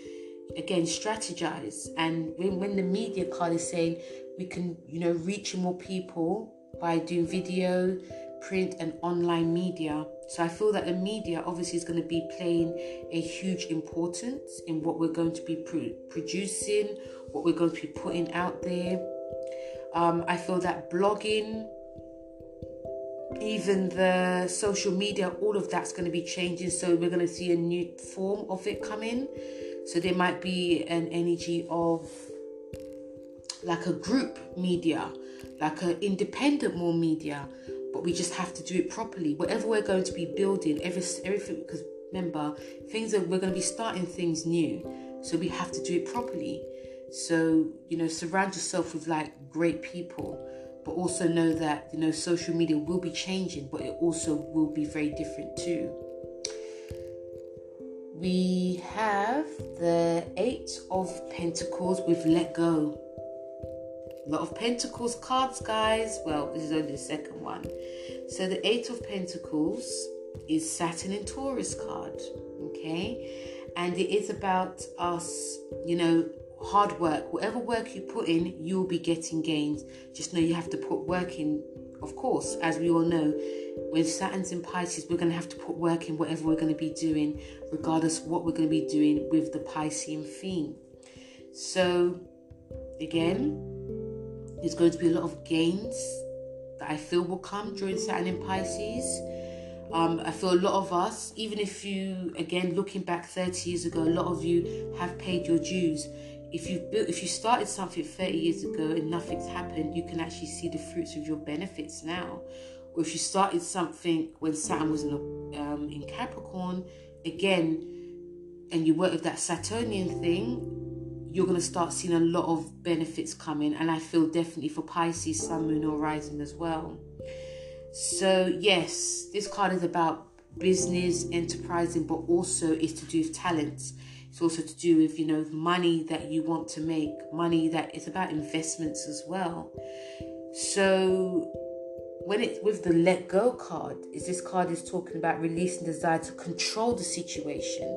again strategize. And when, when the media card is saying we can, you know, reach more people by doing video, print, and online media. So I feel that the media obviously is going to be playing a huge importance in what we're going to be pro- producing, what we're going to be putting out there. Um, I feel that blogging, even the social media, all of that's going to be changing. So we're going to see a new form of it coming. So there might be an energy of like a group media, like an independent more media, but we just have to do it properly. Whatever we're going to be building, every, everything, because remember, things are, we're going to be starting things new, so we have to do it properly. So, you know, surround yourself with like great people, but also know that, you know, social media will be changing, but it also will be very different too. We have the Eight of Pentacles with Let Go lot of Pentacles cards, guys. Well, this is only the second one. So the Eight of Pentacles is Saturn and Taurus card, okay? And it is about us, you know, hard work. Whatever work you put in, you'll be getting gains. Just know you have to put work in, of course, as we all know. With Saturn's in Pisces, we're going to have to put work in whatever we're going to be doing, regardless what we're going to be doing with the Piscean theme. So, again, there's going to be a lot of gains that I feel will come during Saturn in Pisces. Um, I feel a lot of us, even if you, again, looking back 30 years ago, a lot of you have paid your dues if you've built if you started something 30 years ago and nothing's happened you can actually see the fruits of your benefits now or if you started something when saturn was in, um, in capricorn again and you work with that saturnian thing you're going to start seeing a lot of benefits coming and i feel definitely for pisces sun moon or rising as well so yes this card is about business enterprising but also is to do with talents it's also to do with, you know, money that you want to make, money that is about investments as well. So when it's with the let go card, is this card is talking about releasing desire to control the situation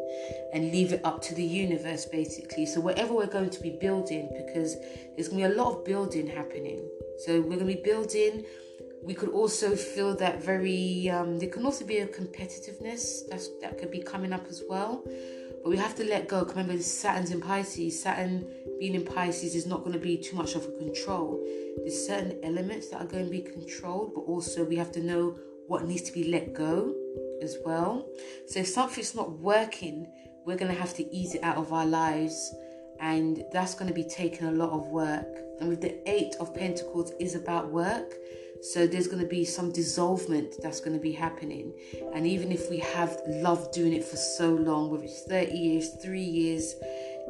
and leave it up to the universe basically. So whatever we're going to be building, because there's gonna be a lot of building happening. So we're gonna be building we could also feel that very um, there can also be a competitiveness that's that could be coming up as well but we have to let go. Remember, Saturn's in Pisces. Saturn being in Pisces is not going to be too much of a control. There's certain elements that are going to be controlled, but also we have to know what needs to be let go as well. So if something's not working, we're going to have to ease it out of our lives, and that's going to be taking a lot of work. And with the Eight of Pentacles is about work. So there's going to be some dissolvement that's going to be happening. And even if we have loved doing it for so long, whether it's 30 years, three years,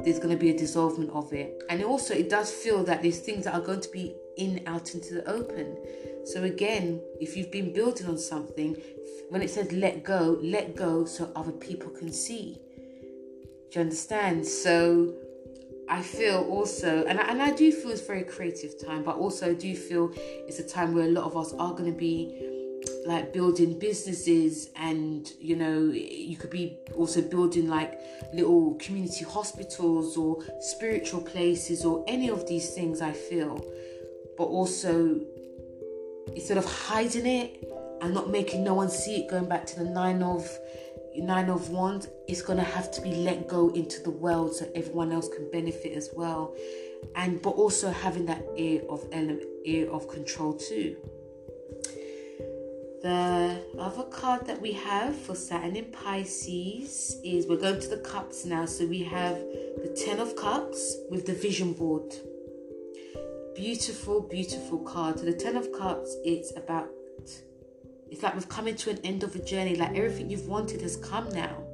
there's going to be a dissolvement of it. And also, it does feel that there's things that are going to be in out into the open. So again, if you've been building on something, when it says let go, let go so other people can see. Do you understand? So I feel also, and I, and I do feel it's very creative time, but also I do feel it's a time where a lot of us are going to be like building businesses and you know you could be also building like little community hospitals or spiritual places or any of these things i feel. But also instead of hiding it and not making no one see it going back to the nine of nine of wands is going to have to be let go into the world so everyone else can benefit as well and but also having that air of element air of control too the other card that we have for Saturn in Pisces is we're going to the cups now. So we have the Ten of Cups with the Vision Board. Beautiful, beautiful card. So the Ten of Cups, it's about it's like we've come into an end of a journey. Like everything you've wanted has come now.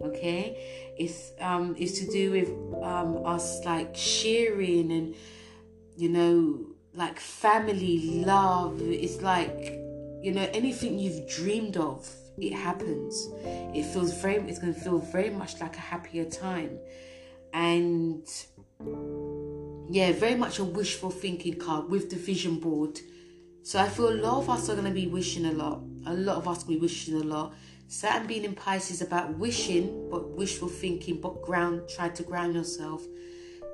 Okay, it's um it's to do with um us like sharing and you know like family love. It's like you know anything you've dreamed of it happens it feels very it's going to feel very much like a happier time and yeah very much a wishful thinking card with the vision board so I feel a lot of us are going to be wishing a lot. A lot of us will be wishing a lot. Saturn being in Pisces about wishing, but wishful thinking, but ground, try to ground yourself.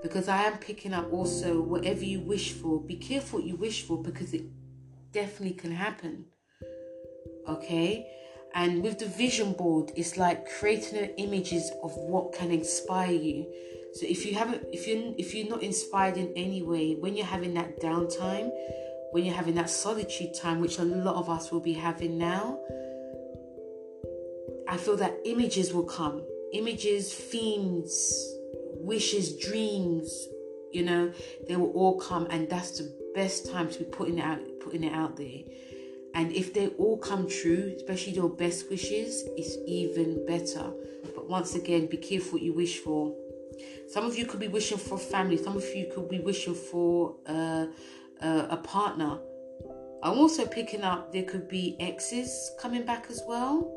Because I am picking up also whatever you wish for, be careful what you wish for because it definitely can happen. Okay? And with the vision board, it's like creating images of what can inspire you. So if you haven't, if you if you're not inspired in any way, when you're having that downtime, when you're having that solitude time, which a lot of us will be having now, I feel that images will come. Images, themes, wishes, dreams, you know, they will all come and that's the best time to be putting it out putting it out there. And if they all come true, especially your best wishes, it's even better. But once again, be careful what you wish for. Some of you could be wishing for family. Some of you could be wishing for uh, uh, a partner. I'm also picking up there could be exes coming back as well.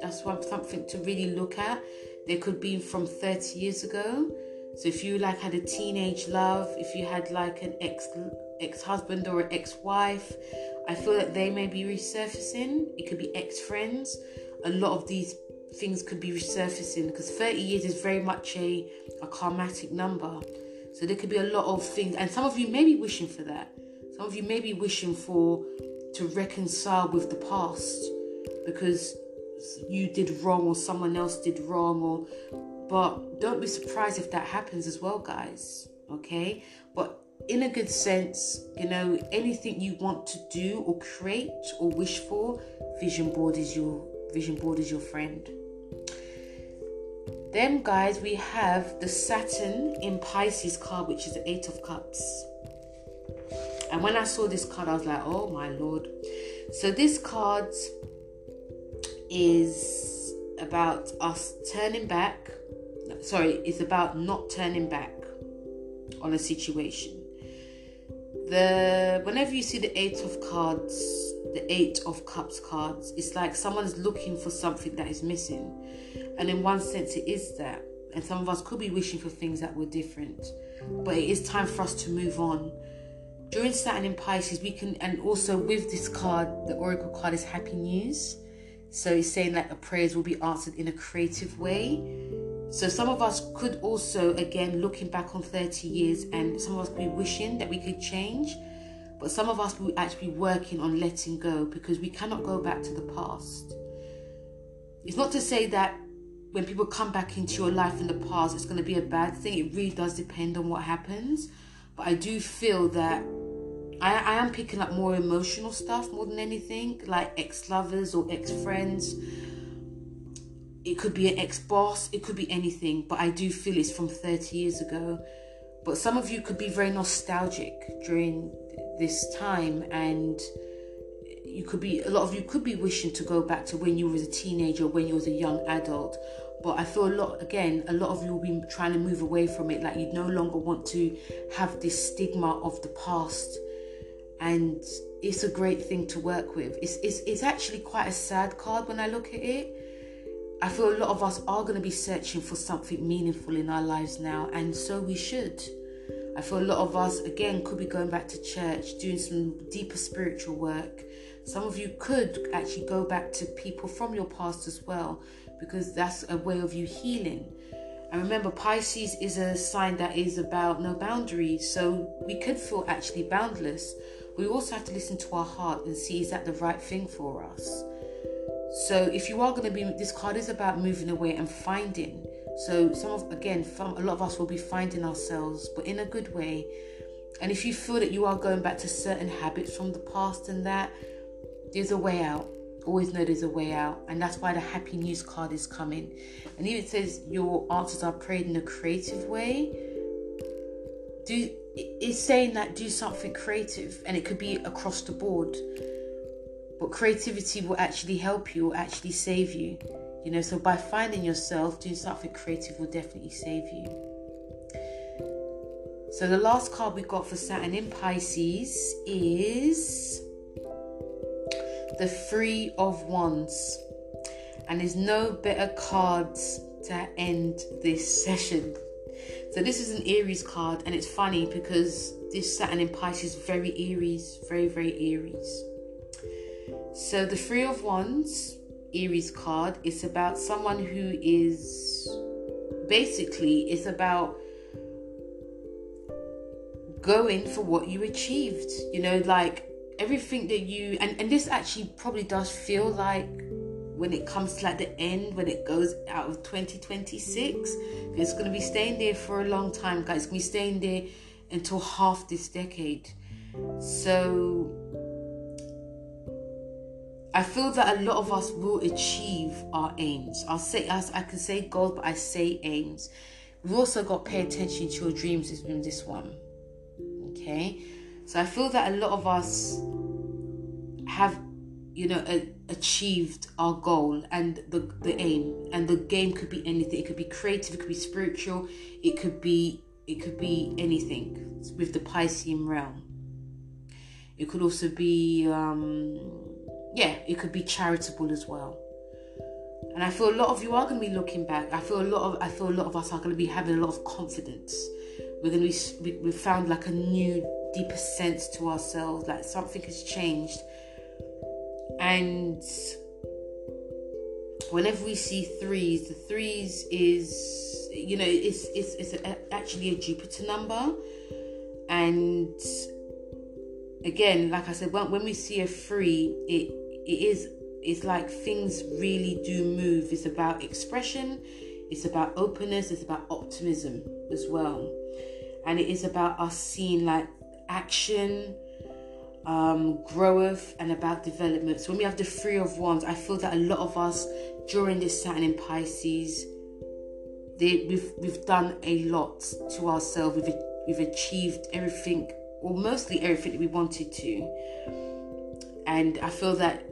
That's one something to really look at. There could be from 30 years ago. So if you like had a teenage love, if you had like an ex ex husband or an ex wife, I feel that they may be resurfacing. It could be ex friends. A lot of these things could be resurfacing because 30 years is very much a, a karmatic number. So there could be a lot of things, and some of you may be wishing for that. Some of you may be wishing for to reconcile with the past because you did wrong or someone else did wrong or but don't be surprised if that happens as well guys okay but in a good sense you know anything you want to do or create or wish for vision board is your vision board is your friend then guys we have the saturn in pisces card which is the eight of cups and when i saw this card i was like oh my lord so this card is about us turning back. Sorry, it's about not turning back on a situation. The whenever you see the eight of cards, the eight of cups cards, it's like someone's looking for something that is missing. And in one sense it is that. And some of us could be wishing for things that were different. But it is time for us to move on. During Saturn in Pisces, we can and also with this card, the Oracle card is happy news so it's saying that the prayers will be answered in a creative way. So some of us could also, again, looking back on 30 years, and some of us could be wishing that we could change, but some of us will actually be working on letting go because we cannot go back to the past. It's not to say that when people come back into your life in the past, it's going to be a bad thing. It really does depend on what happens. But I do feel that I, I am picking up more emotional stuff more than anything, like ex lovers or ex friends. It could be an ex boss, it could be anything, but I do feel it's from 30 years ago. But some of you could be very nostalgic during this time, and you could be a lot of you could be wishing to go back to when you was a teenager, when you was a young adult. But I feel a lot again, a lot of you will be trying to move away from it. Like you no longer want to have this stigma of the past and it's a great thing to work with. It's, it's, it's actually quite a sad card when I look at it. I feel a lot of us are going to be searching for something meaningful in our lives now, and so we should. I feel a lot of us, again, could be going back to church, doing some deeper spiritual work. Some of you could actually go back to people from your past as well, because that's a way of you healing. And remember, Pisces is a sign that is about no boundaries, so we could feel actually boundless we also have to listen to our heart and see is that the right thing for us. So if you are going to be, this card is about moving away and finding. So some of again, from a lot of us will be finding ourselves, but in a good way. And if you feel that you are going back to certain habits from the past and that, there's a way out. Always know there's a way out, and that's why the happy news card is coming. And if it says your answers are prayed in a creative way. Do it's saying that do something creative and it could be across the board but creativity will actually help you or actually save you you know so by finding yourself doing something creative will definitely save you so the last card we got for saturn in pisces is the three of wands and there's no better cards to end this session so this is an Aries card, and it's funny because this Saturn in Pisces is very Aries, very very Aries. So the Three of Wands Aries card is about someone who is basically it's about going for what you achieved. You know, like everything that you and and this actually probably does feel like when it comes to like the end, when it goes out of 2026, it's going to be staying there for a long time, guys. It's going to be staying there until half this decade. So I feel that a lot of us will achieve our aims. I'll say as I can say goals, but I say aims. We've also got to pay attention to your dreams in this one. Okay, so I feel that a lot of us have you know, a, achieved our goal and the, the aim. And the game could be anything. It could be creative, it could be spiritual, it could be it could be anything with the Piscean realm. It could also be um yeah, it could be charitable as well. And I feel a lot of you are going to be looking back. I feel a lot of I feel a lot of us are going to be having a lot of confidence. We're to be we, we found like a new deeper sense to ourselves, like something has changed. And whenever we see threes, the threes is you know it's it's it's a, actually a Jupiter number, and again, like I said, when, when we see a three, it it is it's like things really do move. It's about expression, it's about openness, it's about optimism as well, and it is about us seeing like action um, growth and about development. So when we have the three of wands, I feel that a lot of us during this Saturn in Pisces, they, we've we've done a lot to ourselves. We've we've achieved everything, or mostly everything that we wanted to. And I feel that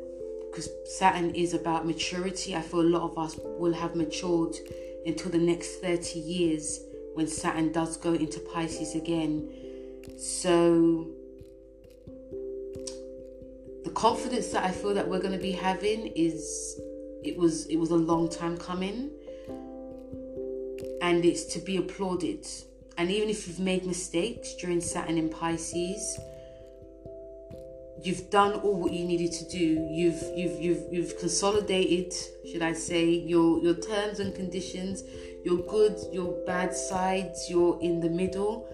because Saturn is about maturity, I feel a lot of us will have matured until the next 30 years when Saturn does go into Pisces again. So the confidence that I feel that we're going to be having is it was it was a long time coming. And it's to be applauded. And even if you've made mistakes during Saturn in Pisces you've done all what you needed to do. You've you've you've you've consolidated should I say your your terms and conditions your good your bad sides you're in the middle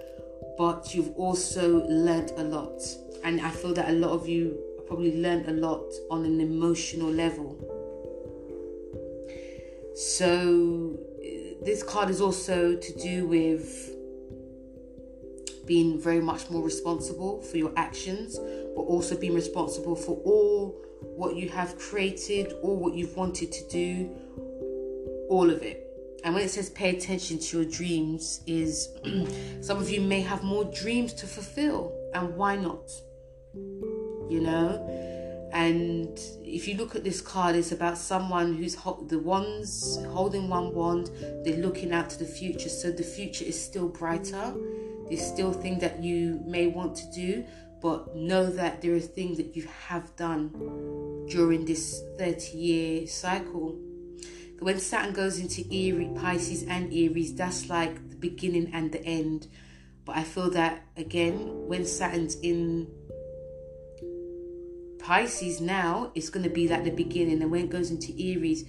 but you've also learned a lot and I feel that a lot of you probably learned a lot on an emotional level. So, this card is also to do with being very much more responsible for your actions, but also being responsible for all what you have created, all what you've wanted to do, all of it. And when it says pay attention to your dreams, is some of you may have more dreams to fulfill, and why not? you know. And if you look at this card, it's about someone who's ho- the ones holding one wand. They're looking out to the future, so the future is still brighter. There's still things that you may want to do, but know that there are things that you have done during this 30 year cycle. When Saturn goes into Aries, Pisces and Aries, that's like the beginning and the end. But I feel that again, when Saturn's in Pisces now it's going to be like the beginning, and when it goes into Aries,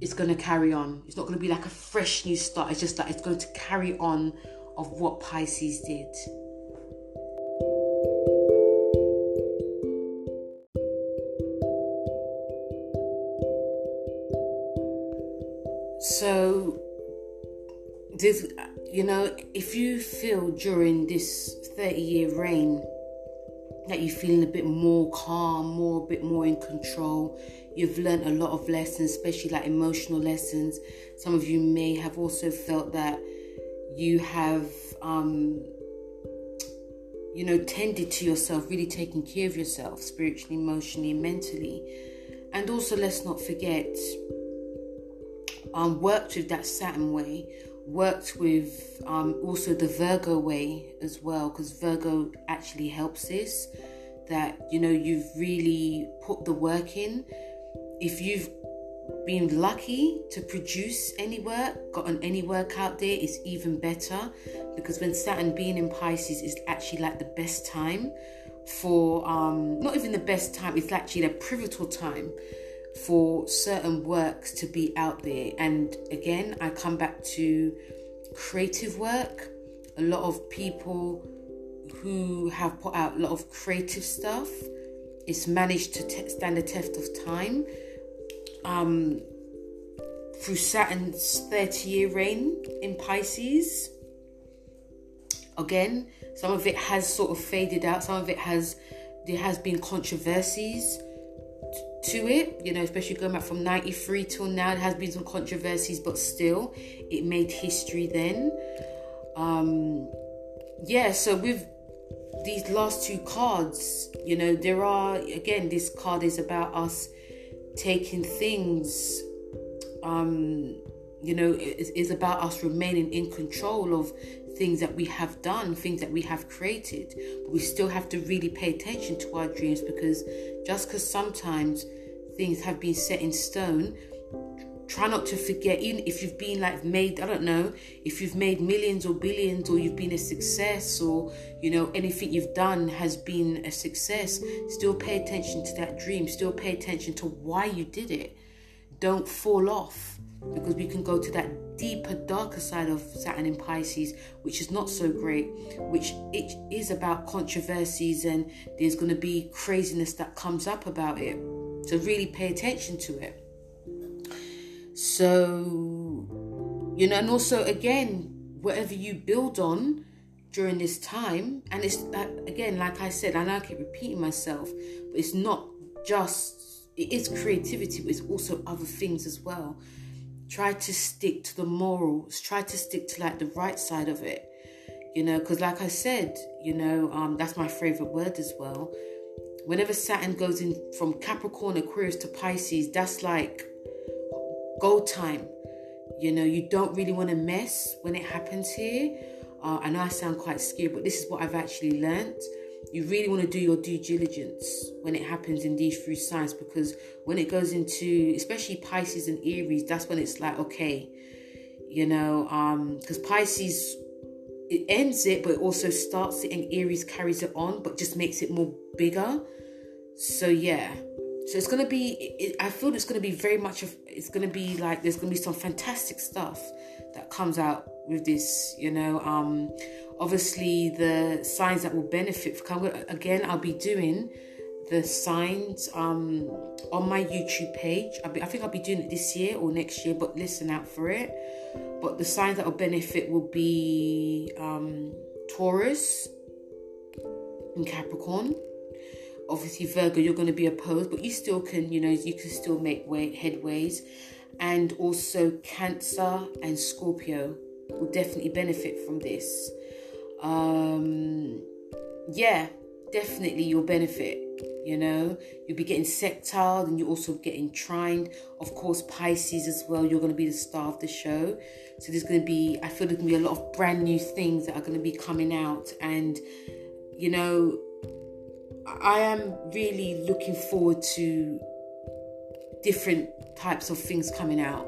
it's going to carry on. It's not going to be like a fresh new start. It's just that it's going to carry on of what Pisces did. This, you know, if you feel during this 30 year reign that you're feeling a bit more calm, more a bit more in control. You've learned a lot of lessons, especially like emotional lessons. Some of you may have also felt that you have, um, you know, tended to yourself, really taking care of yourself spiritually, emotionally, mentally. And also, let's not forget, um, worked with that Saturn way worked with um, also the Virgo way as well, because Virgo actually helps this. That you know, you've really put the work in. If you've been lucky to produce any work, gotten any work out there, is even better because when Saturn being in Pisces is actually like the best time for um not even the best time, it's actually a pivotal time for certain works to be out there. And again, I come back to creative work. A lot of people who have put out a lot of creative stuff, it's managed to stand the test of time. Um, through Saturn's 30 year reign in Pisces. Again, some of it has sort of faded out, some of it has, there has been controversies to it, you know, especially going back from 93 till now. There has been some controversies, but still, it made history then. Um, yeah, so with these last two cards, you know, there are, again, this card is about us taking things, um, you know, it is about us remaining in control of things that we have done, things that we have created. We still have to really pay attention to our dreams because just because sometimes things have been set in stone, try not to forget, even if you've been like made, I don't know, if you've made millions or billions or you've been a success or, you know, anything you've done has been a success, still pay attention to that dream, still pay attention to why you did it. Don't fall off because we can go to that deeper, darker side of Saturn in Pisces, which is not so great, which it is about controversies and there's going to be craziness that comes up about it. So really pay attention to it. So, you know, and also again, whatever you build on during this time, and it's again, like I said, know I keep repeating myself, but it's not just it is creativity, but it's also other things as well. Try to stick to the morals. Try to stick to like the right side of it. You know, because like I said, you know, um, that's my favorite word as well. Whenever Saturn goes in from Capricorn, Aquarius to Pisces, that's like go time. You know, you don't really want to mess when it happens here. Uh, I know I sound quite scary, but this is what I've actually learned you really want to do your due diligence when it happens in these three signs because when it goes into especially Pisces and Aries, that's when it's like okay, you know, um, because Pisces it ends it but it also starts it and Aries carries it on but just makes it more bigger. So yeah. So it's gonna be. It, I feel it's gonna be very much of. It's gonna be like there's gonna be some fantastic stuff that comes out with this. You know, um, obviously the signs that will benefit from again i'll be doing the signs um on my youtube page be, i think i'll be doing it this year or next year but listen out for it but the signs that will benefit will be um taurus and capricorn obviously virgo you're going to be opposed but you still can you know you can still make way headways and also cancer and scorpio will definitely benefit from this um, yeah, definitely you'll benefit. You know, you'll be getting sextile and you're also getting trined. Of course, Pisces as well. You're going to be the star of the show. So there's going to be, I feel there's going to be a lot of brand new things that are going to be coming out. And, you know, I am really looking forward to different types of things coming out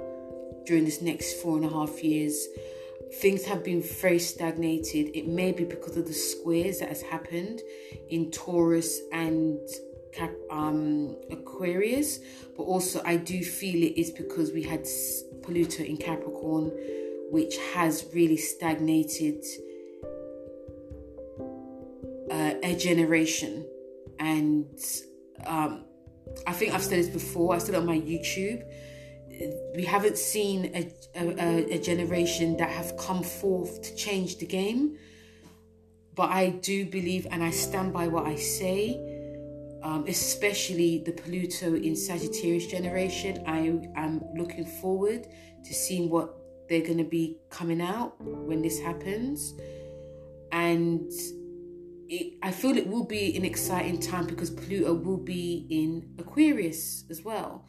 during this next four and a half years things have been very stagnated. It may be because of the squares that has happened in Taurus and Cap, um, Aquarius, but also I do feel it is because we had Pluto in Capricorn, which has really stagnated uh, a generation. And um, I think I've said this before. I said on my YouTube we haven't seen a, a, a, generation that have come forth to change the game. But I do believe, and I stand by what I say, um, especially the Pluto in Sagittarius generation. I am looking forward to seeing what they're going to be coming out when this happens. And it, I feel it will be an exciting time because Pluto will be in Aquarius as well.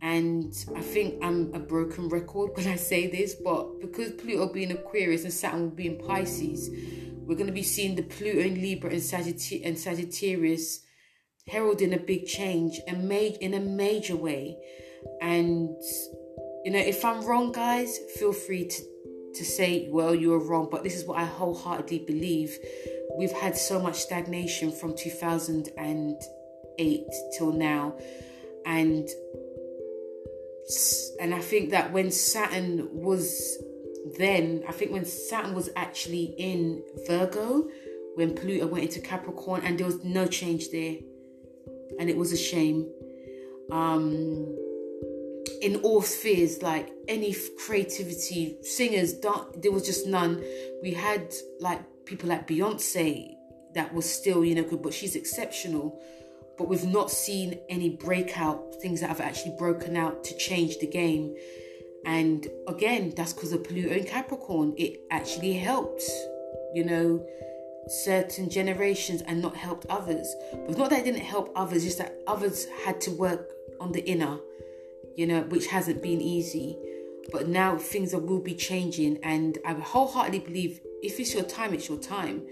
And I think I'm a broken record when I say this, but because Pluto being Aquarius and Saturn will be in Pisces, we're going to be seeing the Pluto in Libra and, Sagitt- and Sagittarius heralding a big change and made in a major way. And you know, if I'm wrong, guys, feel free to to say, well, you were wrong. But this is what I wholeheartedly believe. We've had so much stagnation from 2008 till now, and and I think that when Saturn was then, I think when Saturn was actually in Virgo, when Pluto went into Capricorn, and there was no change there, and it was a shame. Um, in all spheres, like any creativity, singers, there was just none. We had like people like Beyonce that was still, you know, good, but she's exceptional but we've not seen any breakout things that have actually broken out to change the game. And again, that's because of Pluto and Capricorn. It actually helped, you know, certain generations and not helped others. But not that it didn't help others, just that others had to work on the inner, you know, which hasn't been easy. But now things are, will be changing, and I wholeheartedly believe if it's your time, it's your time.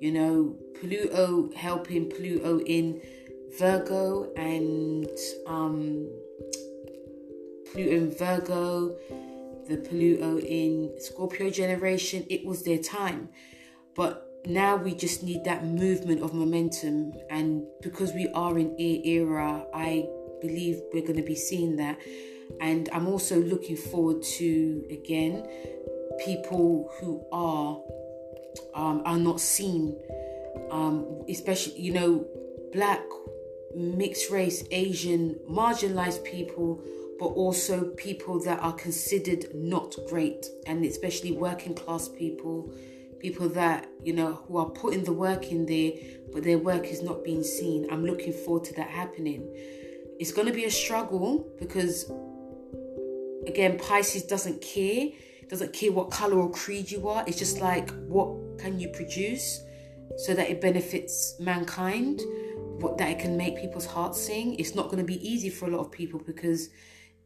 You know, Pluto helping Pluto in Virgo and um, Pluto in Virgo, the Pluto in Scorpio generation, it was their time. But now we just need that movement of momentum. And because we are in air era, I believe we're going to be seeing that. And I'm also looking forward to, again, people who are um, are not seen, um, especially, you know, black, mixed race, Asian, marginalized people, but also people that are considered not great, and especially working class people, people that, you know, who are putting the work in there, but their work is not being seen. I'm looking forward to that happening. It's going to be a struggle because, again, Pisces doesn't care doesn't care what color or creed you are. It's just like what can you produce so that it benefits mankind, what that it can make people's hearts sing. It's not going to be easy for a lot of people because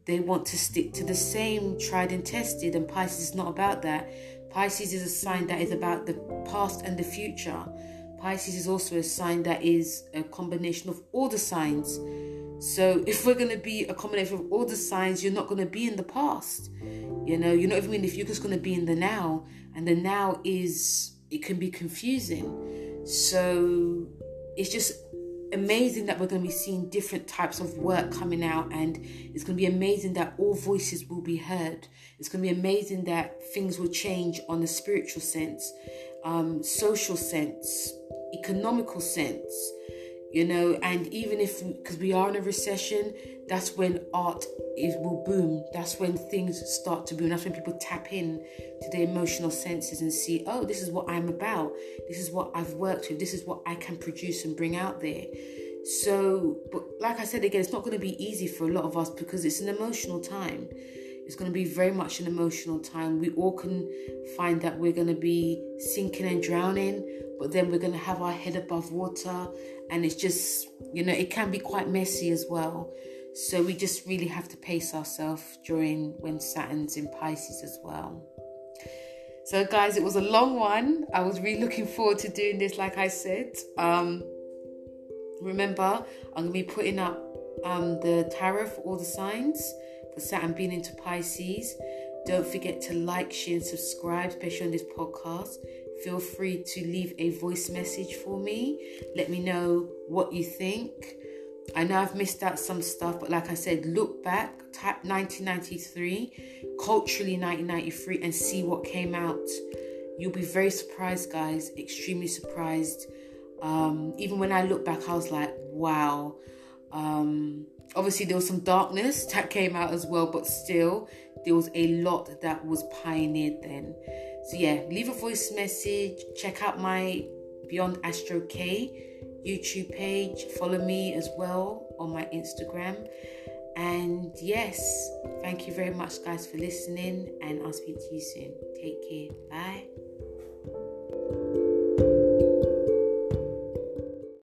they want to stick to the same tried and tested, and Pisces is not about that. Pisces is a sign that is about the past and the future. Pisces is also a sign that is a combination of all the signs. So if we're going to be a combination of all the signs, you're not going to be in the past. You know, you're not even in if you're just going to be in the now, and the now is it can be confusing. So it's just amazing that we're going to be seeing different types of work coming out, and it's going to be amazing that all voices will be heard. It's going to be amazing that things will change on a spiritual sense, um, social sense, economical sense you know and even if because we are in a recession that's when art is will boom. That's when things start to boom. That's when people tap in to their emotional senses and see oh this is what i'm about. This is what i've worked with. This is what i can produce and bring out there. So but like i said again it's not going to be easy for a lot of us because it's an emotional time. It's going to be very much an emotional time. We all can find that we're going to be sinking and drowning, but then we're going to have our head above water. And it's just, you know, it can be quite messy as well. So we just really have to pace ourselves during when Saturn's in Pisces as well. So, guys, it was a long one. I was really looking forward to doing this, like I said. Um, remember, I'm to be putting up um, the tarot for all the signs for Saturn being into Pisces. Don't forget to like, share, and subscribe, especially on this podcast. Feel free to leave a voice message for me. Let me know what you think. I know I've missed out some stuff, but like I said, look back, type 1993, culturally 1993, and see what came out. You'll be very surprised, guys, extremely surprised. Um, even when I look back, I was like, wow. Um, obviously there was some darkness that came out as well but still there was a lot that was pioneered then so yeah leave a voice message check out my beyond astro k youtube page follow me as well on my instagram. And yes thank you very much guys for listening and i'll speak to you soon. Take care. Bye